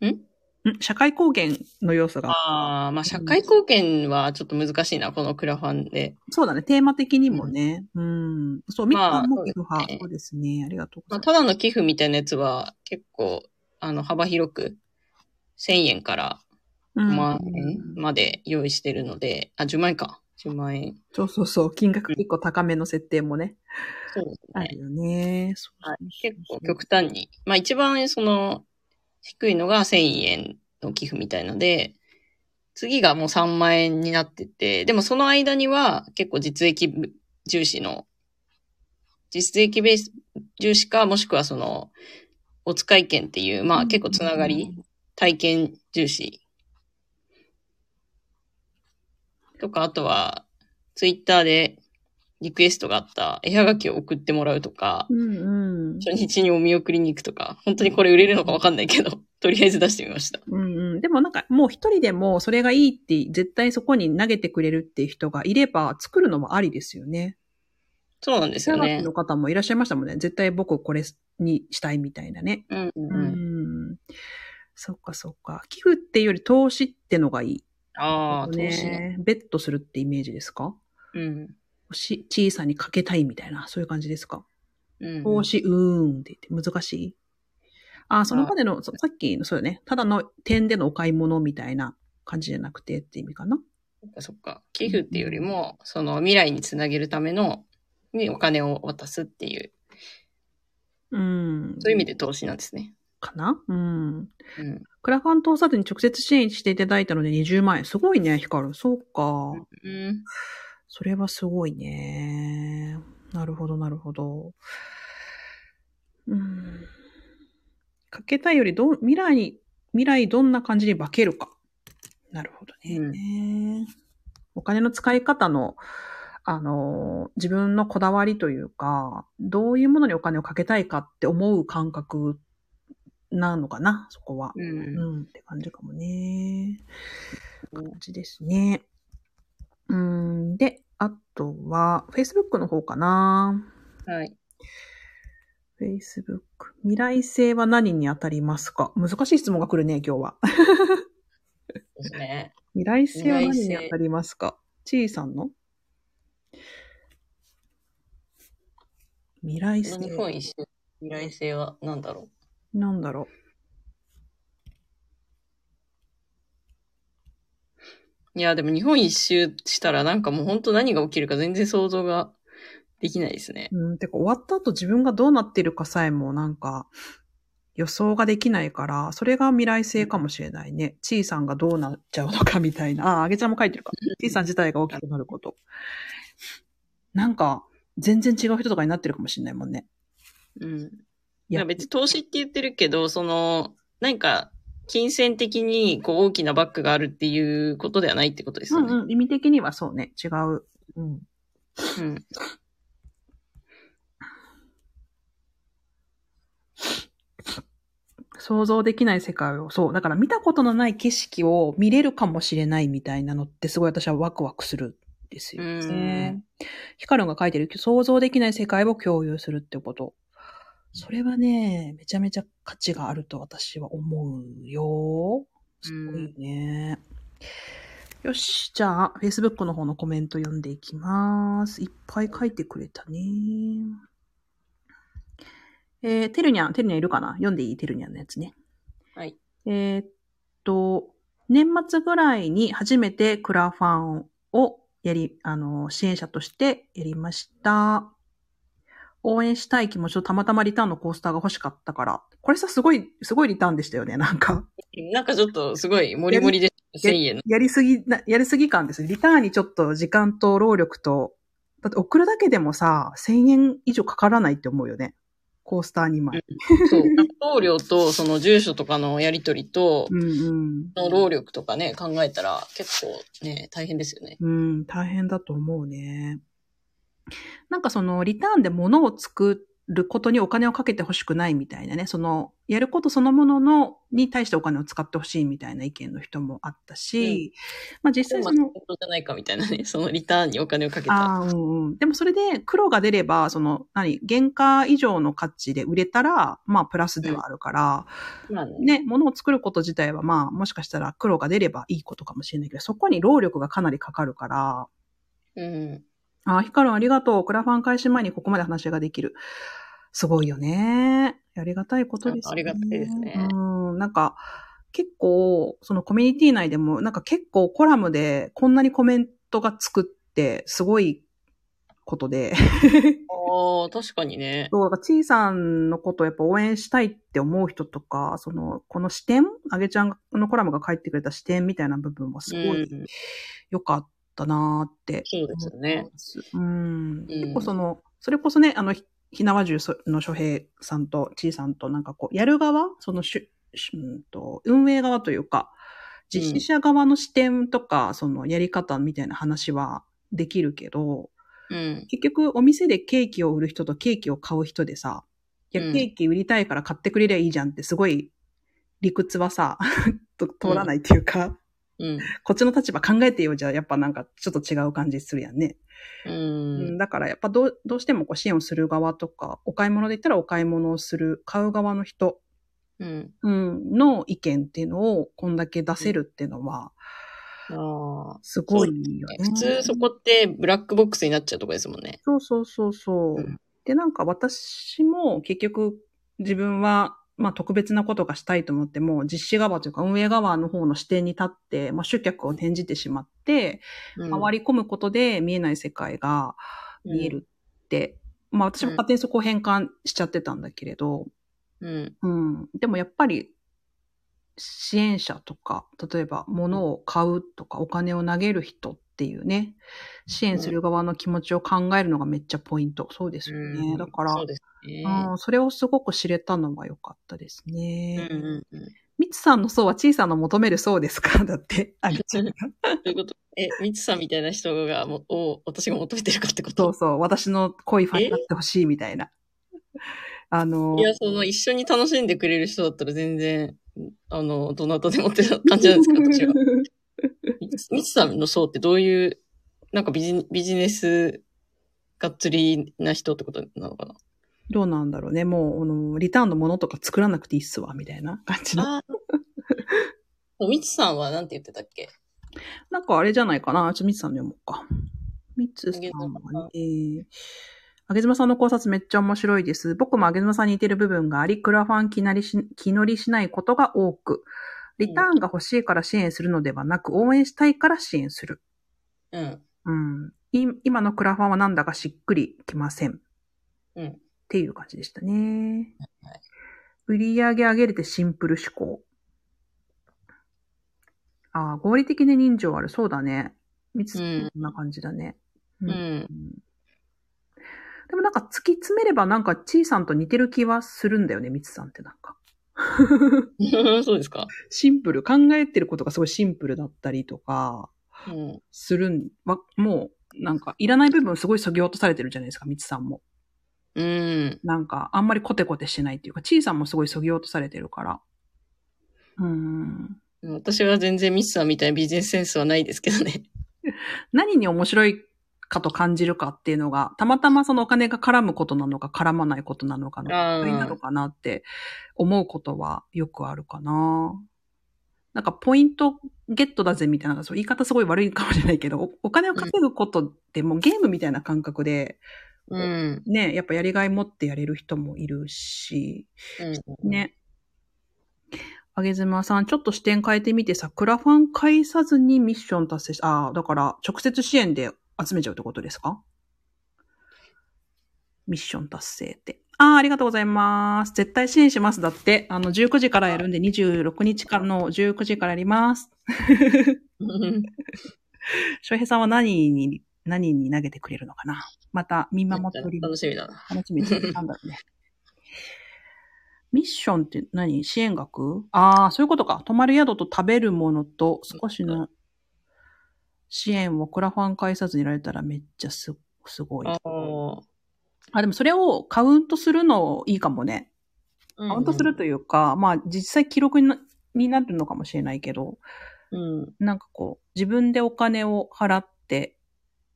ん？ん社会貢献の要素が。ああ、まあ、社会貢献はちょっと難しいな、このクラファンで。そうだね。テーマ的にもね。うん。そう、みまあかんも寄付派。そうですねそうですね。ありがとうごまあ、ざいます。ただの寄付みたいなやつは結構、あの、幅広く、1000円からうん5万円まで用意してるので、あ、10万円か。10万円。そうそうそう。金額結構高めの設定もね。そうですね。あるよね。そうはい結構極端に。まあ一番その、低いのが1000円の寄付みたいので、次がもう3万円になってて、でもその間には結構実益重視の、実益ベース重視か、もしくはその、お使い券っていう、まあ結構つながり、体験重視。とか、あとは、ツイッターでリクエストがあった絵はがきを送ってもらうとか、うんうん。初日にお見送りに行くとか、本当にこれ売れるのかわかんないけど、とりあえず出してみました。うんうん。でもなんかもう一人でもそれがいいって絶対そこに投げてくれるっていう人がいれば作るのもありですよね。そうなんですよね。の方もいらっしゃいましたもんね。絶対僕これにしたいみたいなね。うんうんううん。ん。そっかそっか。寄付っていうより投資ってのがいい。ああ、投資ね。ね。ベットするってイメージですか？うん。し小さにかけたいみたいな、そういう感じですか？うん。投資、うーんって言って難しい？あ、その場での、そさっきの、そうよね。ただの点でのお買い物みたいな感じじゃなくてって意味かな？そっか。寄付っていうよりも、その未来につなげるための、にお金を渡すっていう、うん。そういう意味で投資なんですね。かな？うん。うん。クラファン投査に直接支援していただいたので20万円。すごいね、ヒカル。そうか。うん。それはすごいね。なるほど、なるほど。うん。かけたいよりどう、未来に、未来どんな感じに化けるか。なるほどね。お金の使い方の、あの、自分のこだわりというか、どういうものにお金をかけたいかって思う感覚なのかな、そこは。う。うんん、って感じかもね。感じですね。うん、で、あとは、Facebook の方かな。はい。Facebook。未来性は何に当たりますか？難しい質問が来るね、今日は。ですね。未来性は何に当たりますか？ちいさんの？未来性。日本一周、未来性は何だろなんだろう。いや、でも日本一周したらなんかもう本当何が起きるか全然想像ができないですね。う。うん、てか終わった後自分がどうなってるかさえもなんか予想ができないから、それが未来性かもしれないね。ちいさんがどうなっちゃうのかみたいな。ああ、あげちゃんも書いてるか。ちいさん自体が大きくなること。なんか、全然違う人とかになってるかもしれないもんね。うん。いいや別に投資って言ってるけど、その、なんか、金銭的にこう大きなバックがあるっていうことではないってことですよね。うんうん、意味的にはそうね、違う。うん。うん。想像できない世界を、そう、だから見たことのない景色を見れるかもしれないみたいなのってすごい私はワクワクするんですよね。ヒカルンが書いてる想像できない世界を共有するってこと。それはね、めちゃめちゃ価値があると私は思うよ。すごいね。よし、じゃあ、Facebook の方のコメント読んでいきます。いっぱい書いてくれたね。えー、てるにゃん、てるにゃんいるかな？読んでいい？てるにゃんのやつね。はい。えーっと、年末ぐらいに初めてクラファンをやり、あの、支援者としてやりました。応援したい気持ちとたまたまリターンのコースターが欲しかったから。これさ、すごい、すごいリターンでしたよね、なんか。なんかちょっとすごいモリモリで1000円の。やりすぎな、やりすぎ感です。リターンにちょっと時間と労力と、だって送るだけでもさ、1000円以上かからないって思うよね。コースター2枚。そう。送料とその住所とかのやり取りと、うんうん。の労力とかね、考えたら結構ね、大変ですよね。うん、大変だと思うね。なんかその、リターンで物を作ることにお金をかけてほしくないみたいなね、その、やることそのものの、に対してお金を使ってほしいみたいな意見の人もあったし、まあ実際その、本当じゃないかみたいなね、そのリターンにお金をかけた。うんうん。でもそれで黒が出れば、その、何、原価以上の価値で売れたら、まあプラスではあるから、まあね。ね、物を作ること自体はまあ、もしかしたら黒が出ればいいことかもしれないけど、そこに労力がかなりかかるから、うん。あ、ヒカルンありがとう。クラファン開始前にここまで話ができる。すごいよね。ありがたいことですね。ありがたいですねうん。なんか、結構、そのコミュニティ内でも、なんか結構コラムでこんなにコメントがつくって、すごいことで。ああ、確かにね。そう、だから、ちいさんのことをやっぱ応援したいって思う人とか、その、この視点？あげちゃんのコラムが書いてくれた視点みたいな部分はすごいうん良かったなーってそうですよね。うん。結構その、それこそね、あの、ひひなわじゅうの諸平さんとちいさんとなんかこう、やる側そのしゅ、しゅうんと、運営側というか、実施者側の視点とか、そのやり方みたいな話はできるけど、うん。結局お店でケーキを売る人とケーキを買う人でさ、いや、うんケーキ売りたいから買ってくれりゃいいじゃんってすごい理屈はさ、と通らないっていうか、うん。こっちの立場考えてよじゃやっぱなんかちょっと違う感じするやんね。ううんん。だからやっぱどうどうしてもこう支援をする側とか、お買い物で言ったらお買い物をする、買う側の人、うん。うん、の意見っていうのをこんだけ出せるっていうのは、ああ。すごいよね。普通そこってブラックボックスになっちゃうとこですもんね。そうそうそうそう。うんで、なんか私も結局自分は、まあ特別なことがしたいと思っても、実施側というか運営側の方の視点に立って、まあ集客を転じてしまっって、うん。回り込むことで見えない世界が見えるって、まあ私も勝手にそこを変換しちゃってたんだけれど、うん。うん。でもやっぱり、支援者とか、例えば物を買うとかお金を投げる人っていうね、支援する側の気持ちを考えるのがめっちゃポイント。そうですよね。うん。だから、そうですね。うん、それをすごく知れたのは良かったですうんね。うんうん。みつさんの層は小さな求める層ですか？だって、ありちゃんが。ということ？え、みつさんみたいな人がも、を私が求めてるかってこと？そうそう、私の恋ファンになってほしいみたいな。あのい、や、その、一緒に楽しんでくれる人だったら全然、あの、どなたでもって感じなんですけど、私は。みつみつさんの層ってどういう、なんかビジビジネスがっつりな人ってことなのかな？どうなんだろうね。もう、あの、リターンのものとか作らなくていいっすわ、みたいな感じの。ああ。みつさんはなんて言ってたっけ？なんかあれじゃないかな。ちょみつさんの読もうか。みつさんはね、えー、あげずまさんの考察めっちゃ面白いです。僕もあげずまさんに似てる部分があり、クラファン気なりし気乗りしないことが多く、リターンが欲しいから支援するのではなく、応援したいから支援する。うん。うん。い今のクラファンはなんだかしっくりきません。うん。っていう感じでしたね。はい売り上げ上げれてシンプル思考。ああ、合理的で人情ある。そうだね。みつ、うんこんな感じだね。ううん。でもなんか突き詰めればなんかちいさんと似てる気はするんだよね、みつさんってなんか。そうですかシンプル。考えてることがすごいシンプルだったりとか、うん。するん、わもう、なんか、いらない部分すごい削ぎ落とされてるじゃないですか、みつさんも。うん。なんか、あんまりコテコテしてないっていうか、ちいさんもすごい削ぎ落とされてるから。うーん。私は全然ミスさんみたいなビジネスセンスはないですけどね。何に面白いかと感じるかっていうのが、たまたまそのお金が絡むことなのか絡まないことなのかのあー違いなのかなって思うことはよくあるかな。なんかポイントゲットだぜみたいな、そう言い方すごい悪いかもしれないけど、おお金を稼ぐことってもうゲームみたいな感覚で、うん。ね、やっぱやりがい持ってやれる人もいるし、うん。ね。あげずまさん、ちょっと視点変えてみてさ、クラファン返さずにミッション達成し、ああ、だから直接支援で集めちゃうってことですか？ミッション達成って。ああ、ありがとうございます。絶対支援します。だって、あの、19時からやるんで、26日からの19時からやります。う ん翔平さんは何に、何に投げてくれるのかなまた見守っております。楽しみだな。楽しみです。なんだろうね。ミッションって何？支援額？ああ、そういうことか。泊まる宿と食べるものと少しの支援をクラファン返さずにいられたらめっちゃすすごい。あああ。でもそれをカウントするのいいかもね。カウントするというか、まあ実際記録になになるのかもしれないけど、うん。なんかこう、自分でお金を払って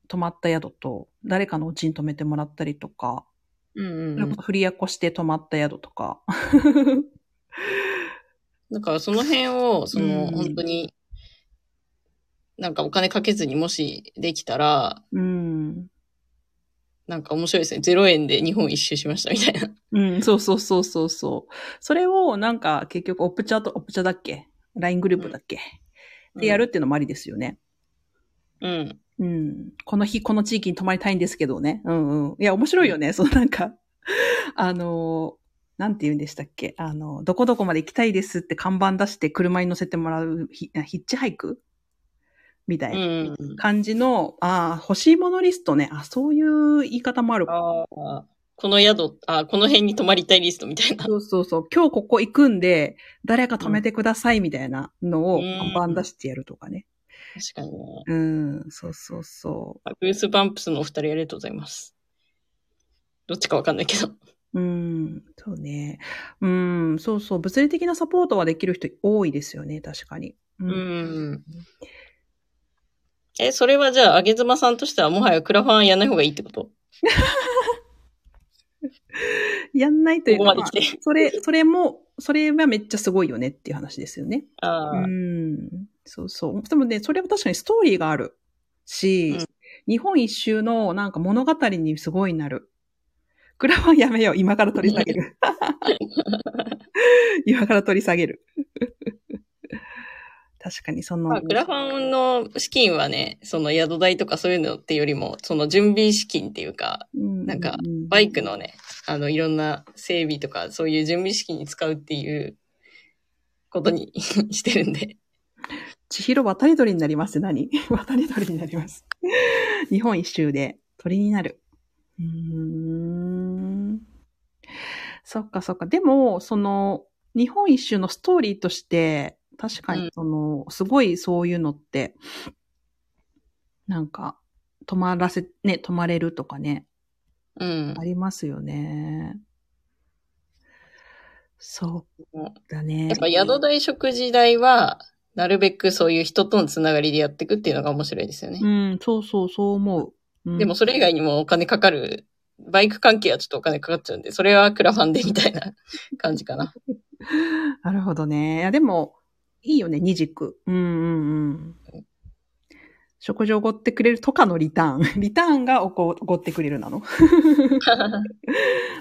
泊まった宿と誰かのうちに泊めてもらったりとか、うんうんそれこそ振りやこして泊まった宿とか。だからその辺を、その、うん本当に、なんかお金かけずにもしできたら、うん。なんか面白いですね。0円で日本一周しましたみたいな。うん、そうそうそうそうそう。それをなんか結局オプチャと、オプチャだっけ ?LINE グループだっけ、でやるっていうのもありですよね。うん。うん。この日、この地域に泊まりたいんですけどね。うんうん。いや、面白いよね。そのなんか、あの、なんて言うんでしたっけ？あの、どこどこまで行きたいですって看板出して車に乗せてもらうヒヒッチハイク？みたいなうん。感じの、ああ、欲しいものリストね。あ、そういう言い方もあるかああ。この宿、あこの辺に泊まりたいリストみたいな。そうそうそう。今日ここ行くんで、誰か止めてくださいみたいなのをうん看板出してやるとかね。確かにね。うん、そうそうそグースバンプスのお二人ありがとうございます。どっちかわかんないけど。う。うん、そうね。うん、そうそう。物理的なサポートはできる人多いですよね、確かに。うう。ん。え、それはじゃあ、あげずまさんとしてはもはやクラファンやんない方がいいってこと？やんないというか、ここまで来てまあそれ、それも、それはめっちゃすごいよねっていう話ですよね。ああ。うん。そうそう。でもね、それは確かにストーリーがあるし、うん日本一周のなんか物語にすごいなる。クラファンやめよう。今から取り下げる。今から取り下げる。確かにその、まあ、クラファンの資金はね、その宿代とかそういうのってよりも、その準備資金っていうか、なんかバイクのね、あの、いろんな整備とか、そういう準備資金に使うっていうことに してるんで。千尋渡り鳥になります何？渡り鳥になります。日本一周で鳥になる。うーん。そっかそっか。でも、その、日本一周のストーリーとして、確かにその、すごいそういうのって、なんか、泊まらせ、ね、泊まれるとかね、うんあ。りますよね。そうだね。やっぱ宿代、食事代は、なるべくそういう人とのつながりでやっていくっていうのが面白いですよね。うん、そうそう、そう思う。うんでもそれ以外にもお金かかる、バイク関係はちょっとお金かかっちゃうんで、それはクラファンでみたいな 感じかな。なるほどね。いや、でも、いいよね、二軸。うんうんうん。食事をおごってくれるとかのリターン。リターンがおごおごってくれるなの？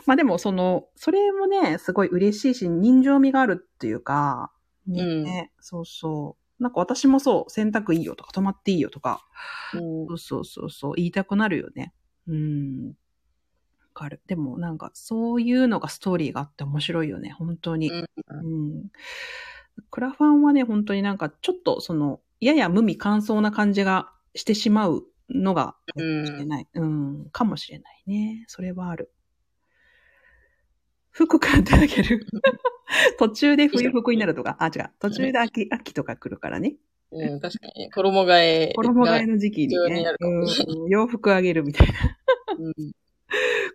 まあでも、その、それもね、すごい嬉しいし、人情味があるっていうか、ね、うんそうそう。なんか私もそう、洗濯いいよとか、泊まっていいよとか、うんそうそうそうそう、言いたくなるよね。うん。わかる。でもなんか、そういうのがストーリーがあって面白いよね、本当に。うんうん。クラファンはね、本当になんか、ちょっとその、やや無味乾燥な感じがしてしまうのが、かもしれない。うん、かもしれないね。それはある。服買ってあげる。途中で冬服になるとか、あ、違う。途中で秋、秋とか来るからね。うん、確かにね。衣替えが。衣替えの時期にねうん、洋服あげるみたいな。うん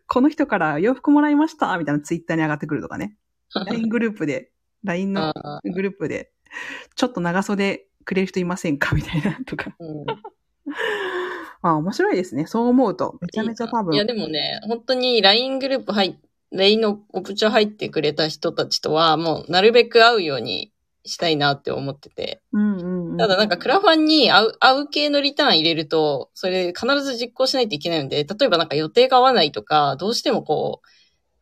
この人から洋服もらいましたみたいなツイッターに上がってくるとかね。LINE グループで、LINE のあグループで、ちょっと長袖くれる人いませんかみたいなとか。ーうんまあ面白いですね。そう思うと。めちゃめちゃ多分。いや、でもね、本当に LINE グループ入っ LINE のオプチャ入ってくれた人たちとは、もうなるべく会うようにしたいなって思ってて。うんうんうん。ただなんかクラファンに会う、会う系のリターン入れると、それ必ず実行しないといけないので、例えばなんか予定が合わないとか、どうしてもこ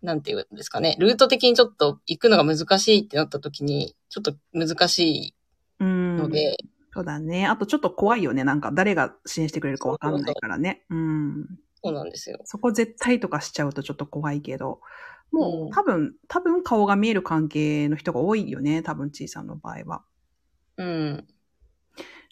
う、なんていうんですかね、ルート的にちょっと行くのが難しいってなった時に、ちょっと難しうんいので、そうだね。あとちょっと怖いよね。なんか誰が支援してくれるかわかんないからね。うん。そうなんですよ。そこ絶対とかしちゃうとちょっと怖いけど。もう多分、多分顔が見える関係の人が多いよね。多分、ちいさんの場合は。うん。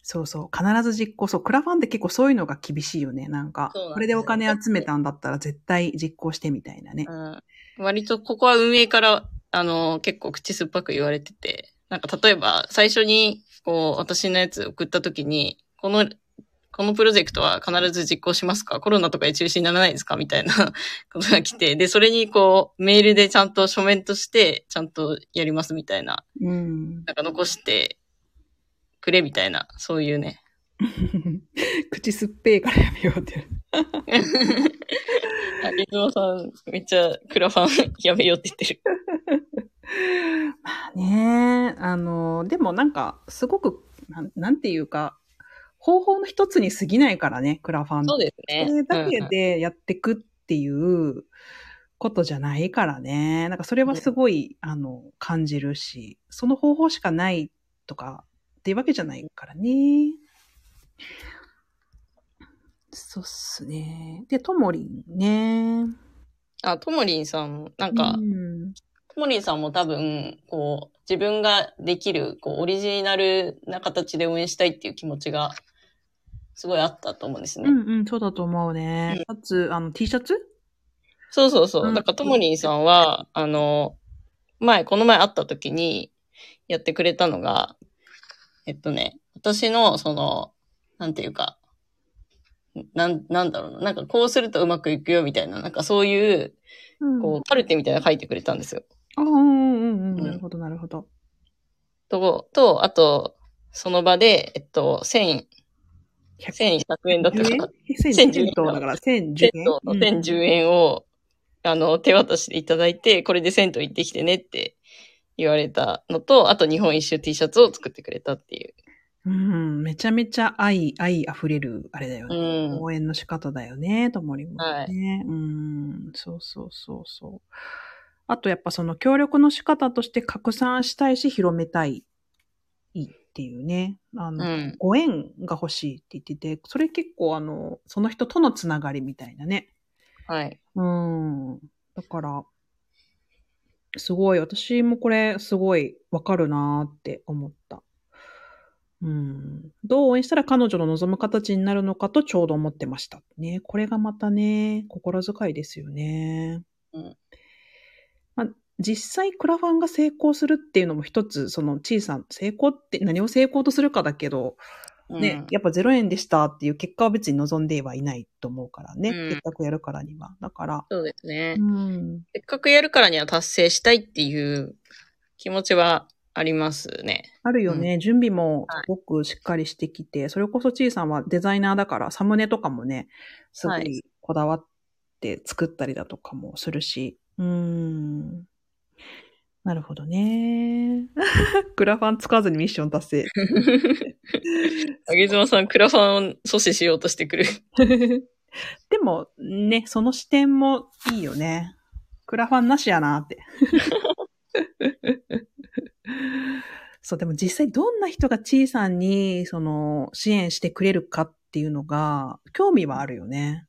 そうそう。必ず実行。そう。クラファンって結構そういうのが厳しいよね。なんか、そうなんですよこれでお金集めたんだったら絶対実行してみたいなね。うん割とここは運営から、あの、結構口酸っぱく言われてて、なんか例えば最初に、こう、私のやつ送った時に、この、このプロジェクトは必ず実行しますか？コロナとかで中止にならないですか？みたいな ことが来て、で、それにこう、メールでちゃんと書面として、ちゃんとやりますみたいな、うん。なんか残してくれみたいな、そういうね。口酸っぺーからやめようって。あ、リズマさん、めっちゃクラファン やめようって言ってる。まあね、あの、でもなんか、すごく、なんなんていうか、方法の一つに過ぎないからね、クラファンそうですね。それだけうんうんでやってくっていうことじゃないからね。なんかそれはすごい、あの、感じるし、その方法しかないとかっていうわけじゃないからね。そうっすね。で、ともりんね。あ、ともりんさん、なんか、うん、ともりんさんも多分、こう、自分ができる、こう、オリジナルな形で応援したいっていう気持ちが、すごいあったと思うんですね。うんうん、そうだと思うね。シャツ、あの、T シャツ？そうそうそうう。んだから、ともりんさんは、あの、前、この前会った時にやってくれたのが、えっとね、私の、その、なんていうか、なん、なんだろうな。なんかこうするとうまくいくよみたいな、なんかそういう、うんこう、カルテみたいなの書いてくれたんですよ。あうんうんうんうん。うんなるほど、なるほど。と、と、あと、その場で、えっと、千、1100円だったかな。1010円だから、1010円？銭湯の1010円を、あの、手渡しでいただいて、これで銭湯行ってきてねって言われたのと、あと日本一周 T シャツを作ってくれたっていう。うん、めちゃめちゃ愛、愛溢れる、あれだようね。ん。応援の仕方だよね、ともりもね。はいうん、そうそうそうそう。あとやっぱその協力の仕方として拡散したいし、広めたい。いいっっていうね、あの、うん。ご縁が欲しいって言ってて、それ結構あの、その人とのつながりみたいなね。はい。うん。だから、すごい、私もこれすごいわかるなーって思った。うん。どう応援したら彼女の望む形になるのかとちょうど思ってました。ね。これがまたね、心遣いですよね。うんまあ、実際クラファンが成功するっていうのも一つ、その小さな、成功って何を成功とするかだけど、ね、やっぱ0円でしたっていう結果は別に望んではいないと思うからね。うんせっかくやるからには。だから、そうですね。うん。せっかくやるからには達成したいっていう気持ちはありますね。あるよね。準備もはいすごくしっかりしてきて、それこそちいさんはデザイナーだから、サムネとかもね、すごはいいこだわって作ったりだとかもするし。うーん。なるほどね。クラファン使わずにミッション達成。あげずまさん、クラファンを阻止しようとしてくる。でもね、その視点もいいよね。クラファンなしやなって。そう、でも実際どんな人がちいさんに、その、支援してくれるかっていうのが、興味はあるよね。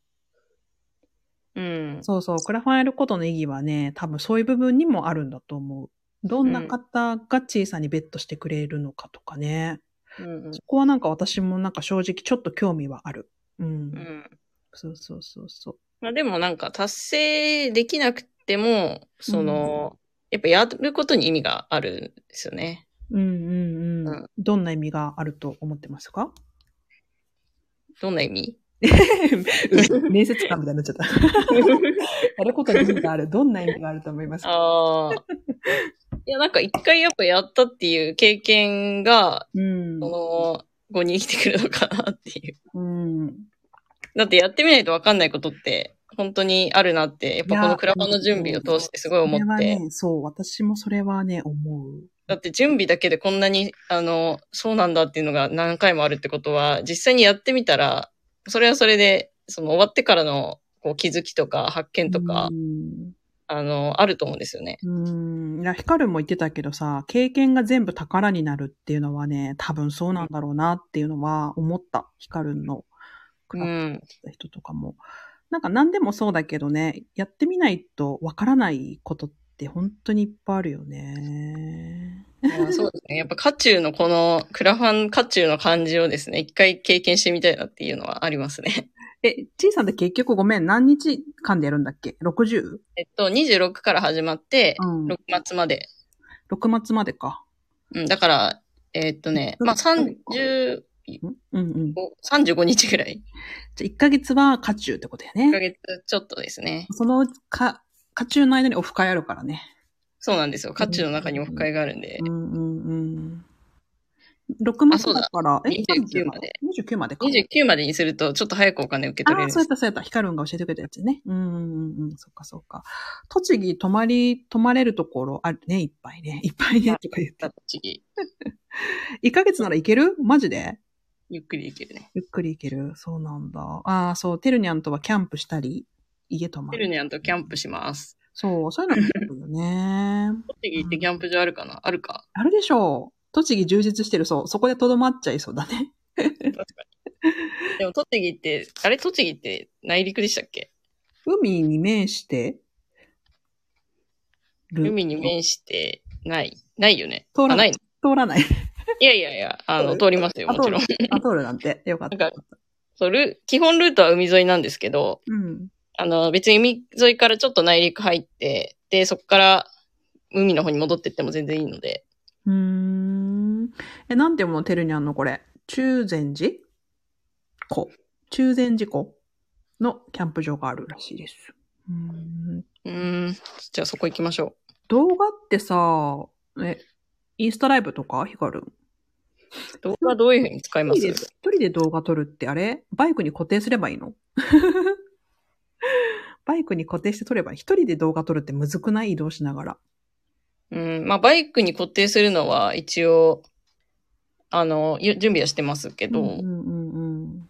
うん。そうそう、クラファンやることの意義はね、多分そういう部分にもあるんだと思う。どんな方がちいさんにベットしてくれるのかとかね。うんうんそこはなんか私もなんか正直ちょっと興味はある。うん。うんそうそうそうそう。まあでもなんか達成できなくても、その、やっぱやることに意味があるんですよね。うんうんうん。うんどんな意味があると思ってますか？どんな意味？うん 面接官みたいになっちゃった。やることに意味がある。どんな意味があると思いますか？ああ。いや、なんか一回やっぱやったっていう経験が、うん。その、後に生きてくるのかなっていう。うん。だってやってみないとわかんないことって、本当にあるなって、やっぱこのクラファンの準備を通してすごい思って。ね、そう、私もそれはね、思う。だって準備だけでこんなに、あの、そうなんだっていうのが何回もあるってことは、実際にやってみたら、それはそれで、その終わってからのこう気づきとか発見とか、うん。あの、あると思うんですよね。うん。いや、ヒカルも言ってたけどさ、経験が全部宝になるっていうのはね、多分そうなんだろうなっていうのは思った。ヒカルのクラファンうん。やった人とかも。なんか何でもそうだけどね、やってみないとわからないことって本当にいっぱいあるよね。いやそうですね。やっぱ、渦中のこの、クラファン渦中の感じをですね、一回経験してみたいなっていうのはありますね。え、ちいさんって結局ごめん、何日間でやるんだっけ ?60?6 えっと、26から始まって、うん6月まで。月までか。うん、だから、えっとね、まあ、30、うん？うん。35日ぐらい。じゃ1ヶ月は家中ってことや1ヶね。月ちょっとですね。そのか、家中の間にオフ会あるからね。そうなんですよ。渦中の中にオフ会があるんで。うんうんうん。6月だから、え、29まで。29までか。29までにすると、ちょっと早くお金受け取れああ、るんです。そうやった、そうやった。ヒカルンが教えてくれたやつね。うんうんうんうん。そっかそっか。栃木泊まり、泊まれるところあるね、いっぱいね。いっぱいね、とか言って。次、1ヶ月ならいける？マジで？ゆっくり行けるね。ゆっくり行ける。そうなんだ。ああ、そう、テルニャンとはキャンプしたり、家泊まる。テルニャンとキャンプします。そう、そういうのもあるよね。栃木行ってキャンプ場あるかな？あるか。あるでしょう。栃木充実してる、そう。そこでとどまっちゃいそうだね。確かに。でも栃木って、あれ栃木って内陸でしたっけ？海に面して？る。海に面してない。ないよね。通らあ、ないの？通らない。いやいやいや、あの、通りますよ、あもちろん。あ、通るなんて。よかった。なんかそう、ル、基本ルートは海沿いなんですけど、うん。あの、別に海沿いからちょっと内陸入って、で、そこから海の方に戻ってっても全然いいので、うーん。え、なんて読むのテルニャンのこれ？中禅寺？湖。中禅寺湖のキャンプ場があるらしいです。うーんうーん、じゃあそこ行きましょ動画ってさ、え、インスタライブとか？ヒカル。動画どういう風に使います？一人で動画撮るってあれ？バイクに固定すればいいの？バイクに固定して撮れば一人で動画撮るってむずくない？移動しながら。うん、まあ、バイクに固定するのは一応、あの、ゆ準備はしてますけど、うんうんうんうん。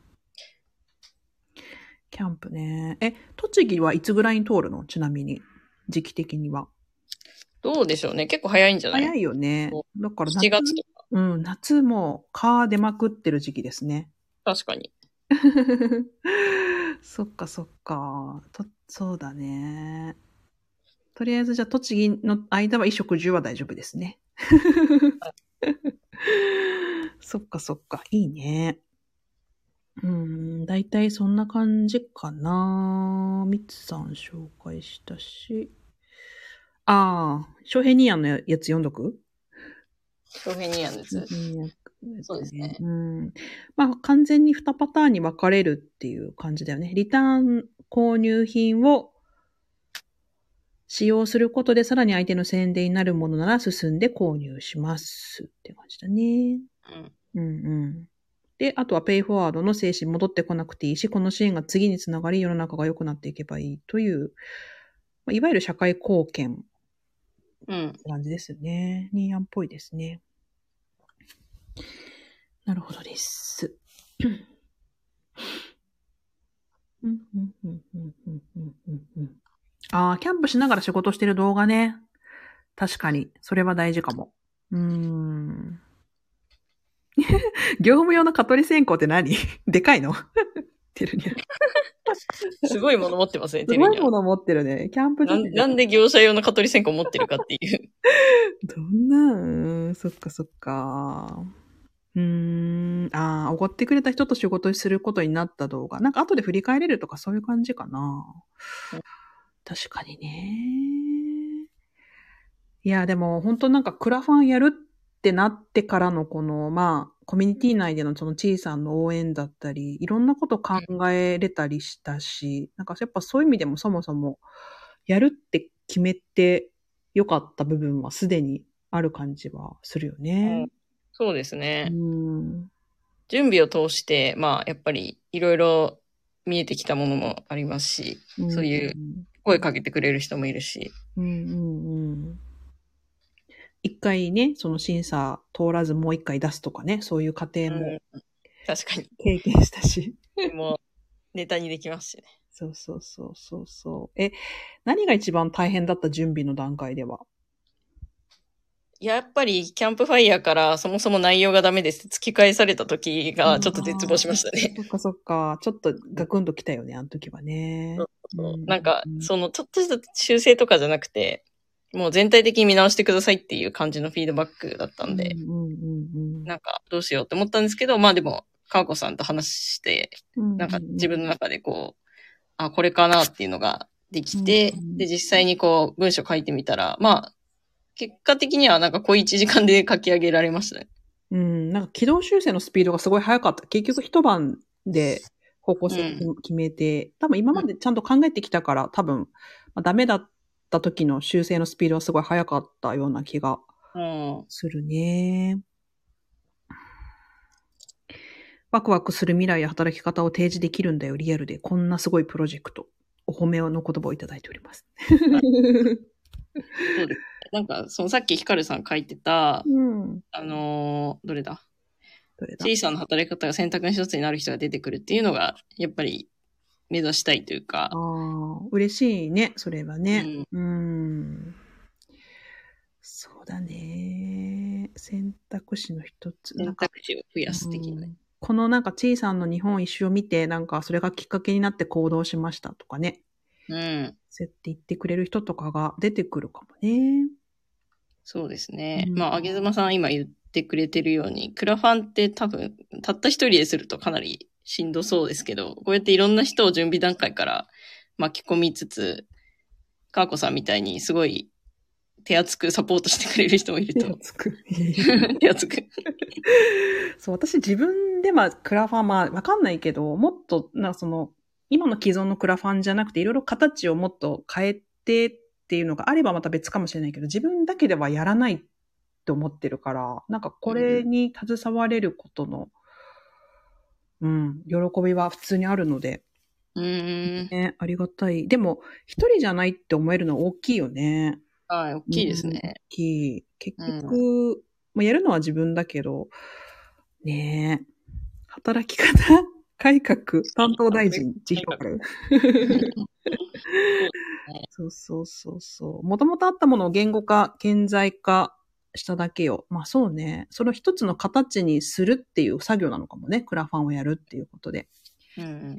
キャンプね。え、栃木はいつぐらいに通るの？ちなみに。時期的には。どうでしょうね。結構早いんじゃない？早いよねそ。だから7月とか。うん、夏も蚊出まくってる時期ですね。確かに。そっかそっか。と、そうだね。とりあえずじゃあ栃木の間は衣食住は大丈夫ですね。そっかそっか。いいね。うん、だいたいそんな感じかな。みつさん紹介したし。ああ、翔平ニーヤンのやつ読んどく？翔平ニアンです。うんそうですねうん。まあ、完全に2パターンに分かれるっていう感じだよね。リターン購入品を使用することでさらに相手の宣伝になるものなら進んで購入しますって感じだね。うん。うんうん。で、あとはペイフォワードの精神戻ってこなくていいし、この支援が次につながり世の中が良くなっていけばいいという、まあいわゆる社会貢献うん。感じですよね。ニーヤンっぽいですね。なるほどです。ああ、キャンプしながら仕事してる動画ね。確かに、それは大事かも。うーん。業務用の蚊取り線香って何？でかいの？テルニャ。すごいもの持ってますね、テルニャ。すごいもの持ってるね。キャンプ場なんで業者用の蚊取り線香持ってるかっていう。どんな、うん、そっかそっか。うーん、ああ、おごってくれた人と仕事することになった動画。なんか後で振り返れるとかそういう感じかな。確かにね。いや、でも本当なんかクラファンやるってなってからのこの、まあ、コミュニティ内でのその小さんの応援だったり、いろんなこと考えれたりしたし、なんかやっぱそういう意味でもそもそもやるって決めてよかった部分はすでにある感じはするよね。そうですうね。ん。準備を通して、まあ、やっぱりいろいろ見えてきたものもありますし、そういう声かけてくれる人もいるし。うんうんうん。一回ね、その審査通らずもう一回出すとかね、そういう過程もうん確かに。経験したし。もう、ネタにできますしね。そうそうそうそうそう。え、何が一番大変だった準備の段階では？やっぱり、キャンプファイヤーからそもそも内容がダメですって突き返された時が、ちょっと絶望しましたね。そっかそっか。ちょっとガクンときたよね、あの時はね。なんか、その、ちょっとした修正とかじゃなくて、もう全体的に見直してくださいっていう感じのフィードバックだったんで、なんか、どうしようって思ったんですけど、まあでも、かわこさんと話して、うん。なんか自分の中でこう、あ、これかなっていうのができて、で、実際にこう、文章書いてみたら、まあ、結果的にはなんか小1時間で書き上げられましたね。うん、なんか軌道修正のスピードがすごい速かった。結局一晩で方向性う決めて、多分今までちゃんと考えてきたから、多分、まあ、ダメだった時の修正のスピードはすごい速かったような気がうん。するね。ワクワクする未来や働き方を提示できるんだよ、リアルで。こんなすごいプロジェクト。お褒めの言葉をいただいております。そうです。なんか、そのさっきヒカルさん書いてた、うん。あのーどれだ？どれだ？小さな働き方が選択の一つになる人が出てくるっていうのが、やっぱり目指したいというか、ああ、嬉しいね、それはね。うんうん。そうだね。選択肢の一つ。選か択肢を増やす的なね。うんこのなんか、ちいさんの日本一周を見て、なんか、それがきっかけになって行動しましたとかね。うん。そうやって言ってくれる人とかが出てくるかもね。そうですね。うんまあ、あげずまさん今言ってくれてるように、クラファンって多分、たった一人でするとかなりしんどそうですけど、こうやっていろんな人を準備段階から巻き込みつつ、かーこさんみたいにすごい手厚くサポートしてくれる人もいると。つく。手厚く。そう、私自分ではクラファン、まあ、わかんないけど、もっと、なその、今の既存のクラファンじゃなくて、いろいろ形をもっと変えてっていうのがあればまた別かもしれないけど、自分だけではやらないって思ってるから、なんかこれに携われることの、うん、喜びは普通にあるので、うーん。ね、ありがたい。でも、一人じゃないって思えるのは大きいよね。はい、大きいですうん大ね。きい。結局、まあ、やるのは自分だけど、ねえ、働き方改革担当大臣、自評る。そうそうそうそう。もともとあったものを言語化、顕在化しただけよ。まあそうね。その一つの形にするっていう作業なのかもね。クラファンをやるっていうことで。うんうん。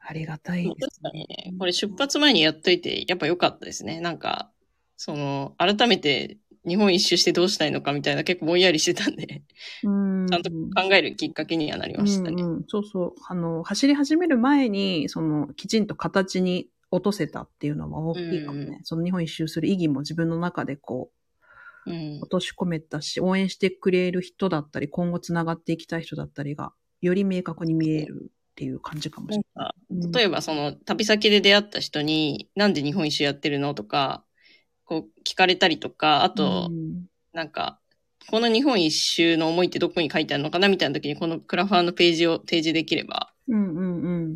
ありがたい確ですかにね、これ出発前にやっといて、やっぱ良かったですね。なんか、その、改めて日本一周してどうしたいのかみたいな結構ぼんやりしてたんで、うん。ちゃんと考えるきっかけにはなりましたね。うんうん、そうそう。あの、走り始める前に、その、きちんと形に落とせたっていうのは大きいかもね。うんうんその日本一周する意義も自分の中でこう、うん落とし込めたし、応援してくれる人だったり、今後つながっていきたい人だったりが、より明確に見えるっていう感じかもしれない。例えばその旅先で出会った人に、なんで日本一周やってるのとか、こう聞かれたりとか、あと、うん。なんか、この日本一周の思いってどこに書いてあるのかなみたいな時に、このクラファンのページを提示できれば、うんうんうん。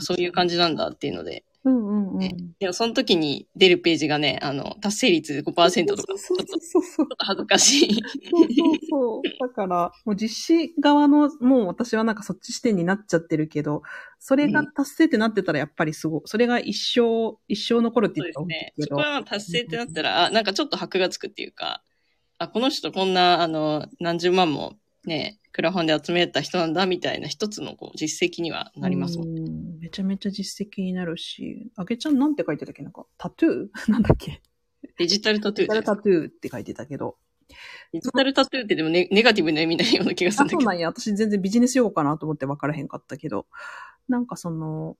そういう感じなんだっていうので、うんうんうん。ねでもその時に出るページがね、あの、達成率5%とか、ちょそうっと、恥ずかしい。そうそうそう。だから、もう実施側の、もう私はなんかそっち視点になっちゃってるけど、それが達成ってなってたらやっぱりすごい、それが一生、一生残るってそう言ったら大きい。けですねそど。こは達成ってなったら、あ、なんかちょっと箔がつくっていうか、あ、この人こんな、あの、何十万もね、クラファンで集めた人なんだみたいな一つのこう実績にはなりますもん。うんめちゃめちゃ実績になるし、あげちゃんなんて書いてたっけ？なんか、タトゥー？なんだっけ？デジタルタトゥーデジタルタトゥーって書いてたけど。デジタルタトゥーってでもネネガティブな意味ないような気がするあ、んだけど。そうなんや。私全然ビジネス用語かなと思って分からへんかったけど、なんかその、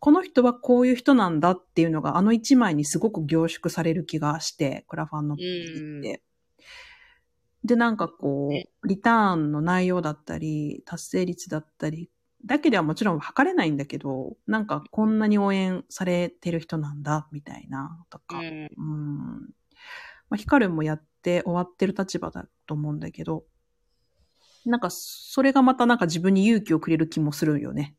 この人はこういう人なんだっていうのがあの一枚にすごく凝縮される気がして、クラファンのって。で、なんかこねう、リターンの内容だったり、達成率だったり、だけではもちろん測れないんだけど、なんかこんなに応援されてる人なんだ、みたいな、とか。うん。うん。まあ、ヒカルンもやって終わってる立場だと思うんだけど、なんか、それがまたなんか自分に勇気をくれる気もするよね。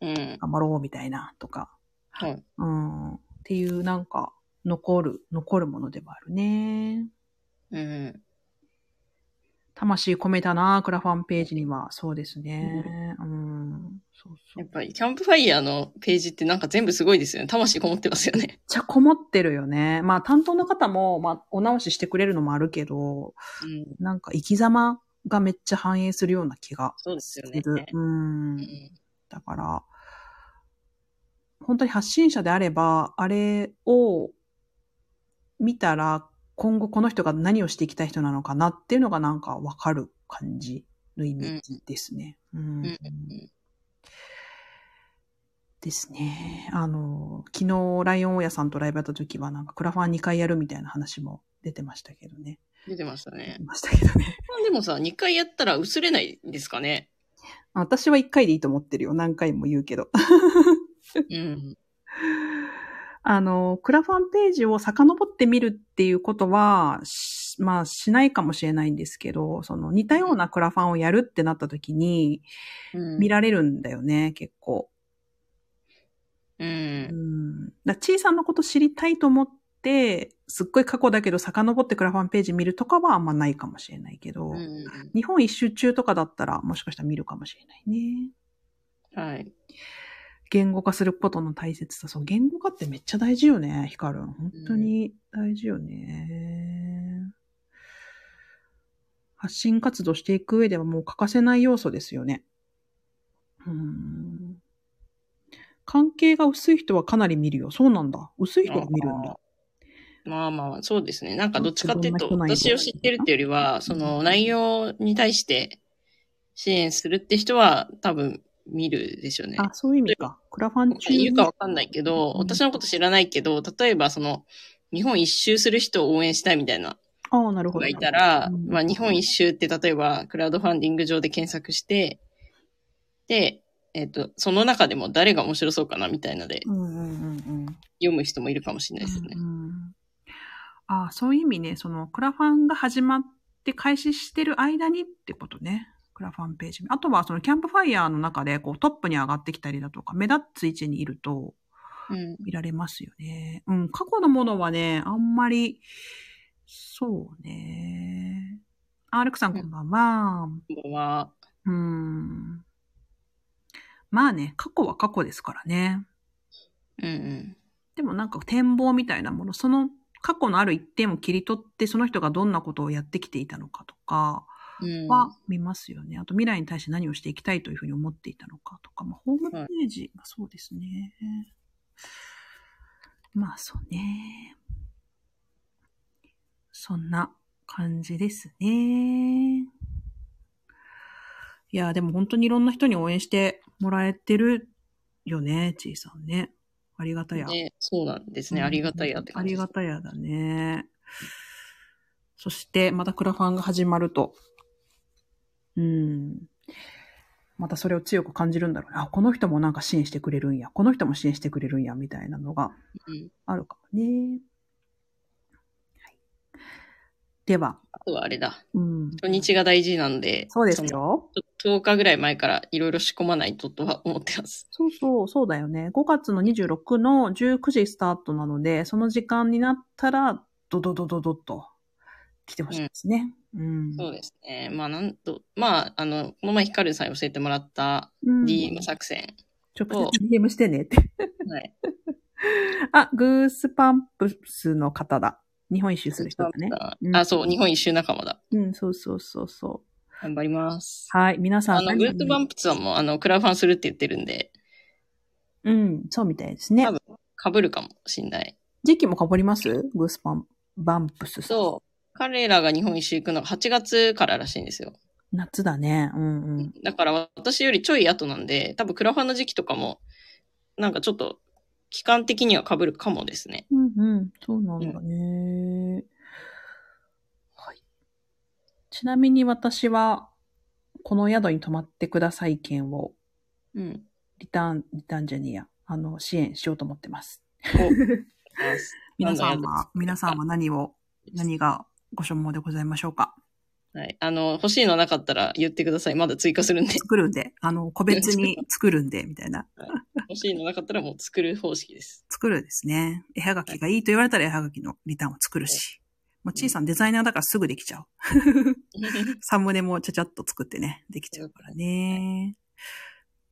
うん。頑張ろうみたいな、とか。はい。うん。っていうなんか、残る、残るものでもあるね。うん。魂込めたな、クラファンページには。そうですね。うん。そうそう。めっやっぱり、キャンプファイヤーのページってなんか全部すごいですよね。魂こもってますよね。ちゃこもってるよね。まあ、担当の方も、まあ、お直ししてくれるのもあるけど、うん。なんか生き様がめっちゃ反映するような気がそうですよすね。る。うんう。ん。だから、本当に発信者であれば、あれを見たら、今後この人が何をしていきたい人なのかなっていうのがなんかわかる感じのイメージですね。うんうんうんですね。あの、昨日ライオン大家さんとライブやった時はなんかクラファン2回やるみたいな話も出てましたけどね。出てましたね出。ましたけどね。でもさ、2回やったら薄れないんですかね？私は1回でいいと思ってるよ。何回も言うけど。うん。あの、クラファンページを遡ってみるっていうことは、しまあしないかもしれないんですけど、その似たようなクラファンをやるってなった時にうん見られるんだよね、結構。う。うんん。だ小さなこと知りたいと思って、すっごい過去だけど遡ってクラファンページ見るとかはあんまないかもしれないけど、うん。日本一周中とかだったらもしかしたら見るかもしれないね。はい。言語化することの大切さ。そう、言語化ってめっちゃ大事よね、ヒカルン。本当に大事よね。発信活動していく上ではもう欠かせない要素ですよね。うん。関係が薄い人はかなり見るよ。そうなんだ。薄い人が見るんだ。まあまあ、そうですね。なんかどっちかっていうと、私を知ってるっていうよりは、その内容に対して支援するって人は多分見るでしょうね。あ、そういう意味か。クラファン中いるかわかんないけど、うん私のこと知らないけど、例えばその、日本一周する人を応援したいみたいなああ、なるほど。人がいたら、うんまあ日本一周って例えばクラウドファンディング上で検索して、で、えっ、と、その中でも誰が面白そうかなみたいのでうんうんうんうん。読む人もいるかもしれないですよね。うんうんああ、そういう意味ね、その、クラファンが始まって開始してる間にってことね。クラファンページ。あとは、その、キャンプファイヤーの中で、こう、トップに上がってきたりだとか、目立つ位置にいるとうん。見られますよね。うん、過去のものはね、あんまり、そうね。アルクさんこんばんは。こんばんは。うん。まあね、過去は過去ですからね。うんうん。でもなんか展望みたいなもの、その過去のある一点を切り取って、その人がどんなことをやってきていたのかとかうん。は見ますよね。あと未来に対して何をしていきたいというふうに思っていたのかとか、まあ、ホームページ、まあそうですね。まあそうね。そんな感じですね。いや、でも本当にいろんな人に応援してもらえてるよね、ちいさんね。ありがたや。ね、そうなんですね。ありがたいやってあ感じです。りがたやだね。そして、またクラファンが始まると、うん。またそれを強く感じるんだろうね。あ、この人もなんか支援してくれるんや。この人も支援してくれるんや、みたいなのがうん。あるかもね。はい、では、あとはあれだ。うん。土日が大事なんで、そうですのよ。10日ぐらい前からいろいろ仕込まないととは思ってます。そうそう、そうだよね。5月の26の19時スタートなので、その時間になったら、ドドドドドッと来てほしいですね。うん。そうですね。まあ、なんと、まあ、あの、この前ヒカルさんに教えてもらったうん DM 作戦。直接 DM してねって。はい。あ、グースパンプスの方だ。日本一周する人だね。うんあ、そう、日本一周仲間だ。うん、そうそうそうそ頑張ります。う。はい、皆さん。あの、グッドバンプさんも、あの、クラファンするって言ってるんで、うん、そうみたいですね多。分、被るかもしんない。時期もかぶります？グースパン、バンプス。そう。彼らが日本一周行くのが8月かららしいんですよ。夏だね。うんうん。だから私よりちょい後なんで、多分クラファンの時期とかも、なんかちょっと、期間的には被るかもですね。うんうん。そうなんだね。はい。ちなみに私は、この宿に泊まってください券を、うん。リターン、リターンジャニア、あの、支援しようと思ってます。皆さんは、皆さんは何を、何がご所望でございましょうかはい。あの、欲しいのなかったら言ってください。まだ追加するんで。作るんで、あの、個別に 作るんで、みたいな。欲しいのなかったらもう作る方式です。作るですね。絵はがきがいいと言われたら絵はがきのリターンを作るし。もう小さんデザイナーだからすぐできちゃう。サムネもちゃちゃっと作ってね、できちゃうからね。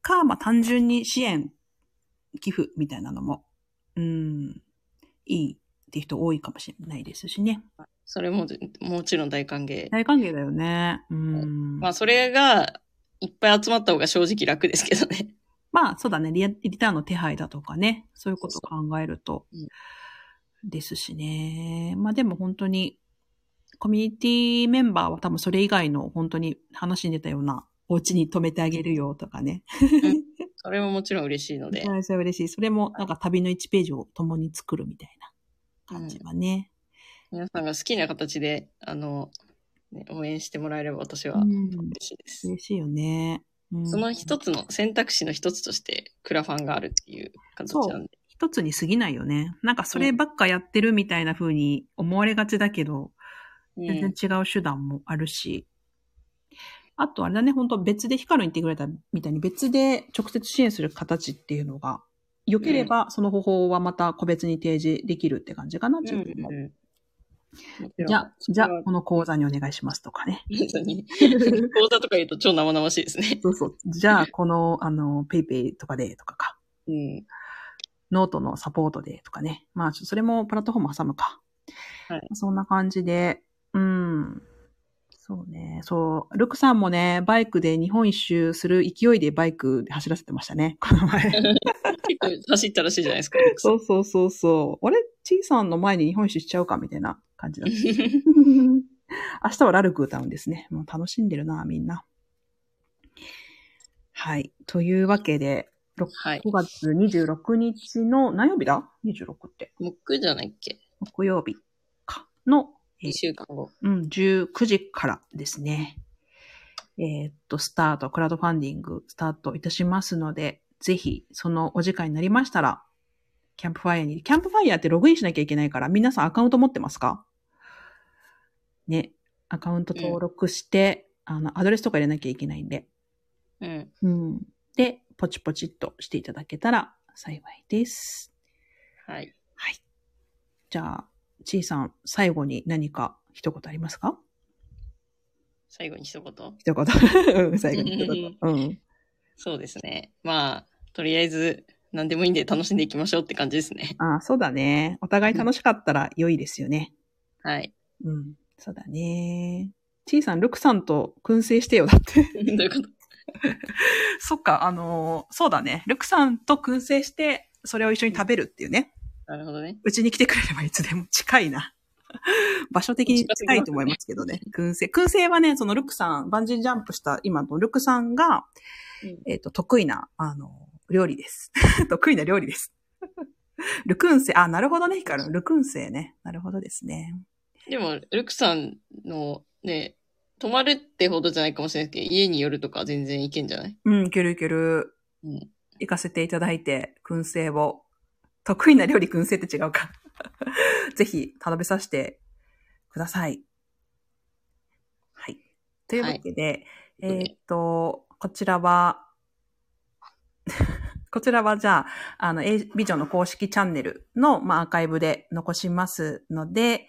か、まあ単純に支援、寄付みたいなのも、うん、いいって人多いかもしれないですしね。それも、もちろん大歓迎。大歓迎だよね。うん。まあ、それが、いっぱい集まった方が正直楽ですけどね。まあ、そうだねリア。リターンの手配だとかね。そういうことを考えるとそうそう。ですしね。まあでも本当に、コミュニティメンバーは多分それ以外の本当に話に出たようなお家に泊めてあげるよとかね。それももちろん嬉しいので。はい、それは嬉しい。それもなんか旅の1ページを共に作るみたいな感じはね。皆さんが好きな形で、あの、ね応援してもらえれば私はうん嬉しいです。嬉しいよね。うんその一つの選択肢の一つとしてクラファンがあるっていう形なんで。一つに過ぎないよね。なんかそればっかやってるみたいな風に思われがちだけど、全然違う手段もあるし。あとあれだね、本当別でヒカルに言ってくれたみたいに別で直接支援する形っていうのが、良ければその方法はまた個別に提示できるって感じかな、うん自分も。うんじゃあ、じゃこの口座にお願いしますとかね。口座とか言うと超生々しいですね。そうそう。じゃあ、この、あの、 PayPay とかでとかか。うん。ノートのサポートでとかね。まあ、それもプラットフォーム挟むか。はいそんな感じで、うん。そうね。そう。ルクさんもね、バイクで日本一周する勢いでバイクで走らせてましたね。この前。結構走ったらしいじゃないですか。そうそうそうそう。あれ？チーさんの前に日本一周しちゃうかみたいな感じだった。明日はラルク歌うんですね。もう楽しんでるな、みんな。はい。というわけで、はい。5月26日の何曜日だ ?26 って。木じゃないっけ？木曜日かの、え ?2 ー週間後。うん、19時からですね。えーっと、スタート、クラウドファンディングスタートいたしますので、ぜひ、そのお時間になりましたら、キャンプファイヤーに、キャンプファイヤーってログインしなきゃいけないから、皆さんアカウント持ってますか？ね、アカウント登録して、あの、アドレスとか入れなきゃいけないんで、うん。うん。で、ポチポチっとしていただけたら幸いです。はい。はい。じゃあ、ちいさん、最後に何か一言ありますか？最後に一言？一言。うん最後に一言。うん。そうですね。まあ、とりあえず、何でもいいんで楽しんでいきましょうって感じですね。ああ、そうだね。お互い楽しかったら良いですよね。はい。うん。そうだね。ちいさん、ルクさんと燻製してよ、だって。どういうこと？そっか、あのーそうだね。ルクさんと燻製して、それを一緒に食べるっていうね。なるほどね。うちに来てくれればいつでも近いな。場所的に近いと思いますけどね。燻製。燻製はね、そのルクさん、バンジージャンプした今のルクさんが、うんえっ、と、得意な、あの、料理です。得意な料理です。ルクン製、あ、なるほどね、ヒカル。ルクン製ね。なるほどですね。でも、ルクさんのね、泊まるってほどじゃないかもしれないけど、家によるとか全然いけんじゃない？うん、いけるいける。うん。行かせていただいて、燻製を。得意な料理燻製って違うか。ぜひ、食べさせてください。はい。というわけで、はいえーっと、こちらは、こちらはじゃあ、あの、A ビジョンの公式チャンネルの、まあ、アーカイブで残しますので、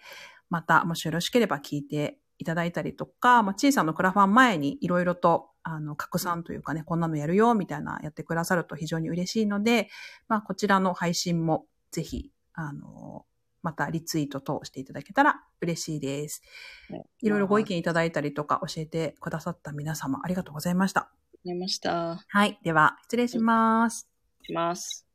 また、もしよろしければ聞いていただいたりとか、まあ、小さなクラファン前にいろいろと、あの、拡散というかね、こんなのやるよ、みたいなやってくださると非常に嬉しいので、まあ、こちらの配信もぜひ、あの、またリツイート等していただけたら嬉しいです。いろいろご意見いただいたりとか教えてくださった皆様ありがとうございました。ありました。はい。では、失礼します。します。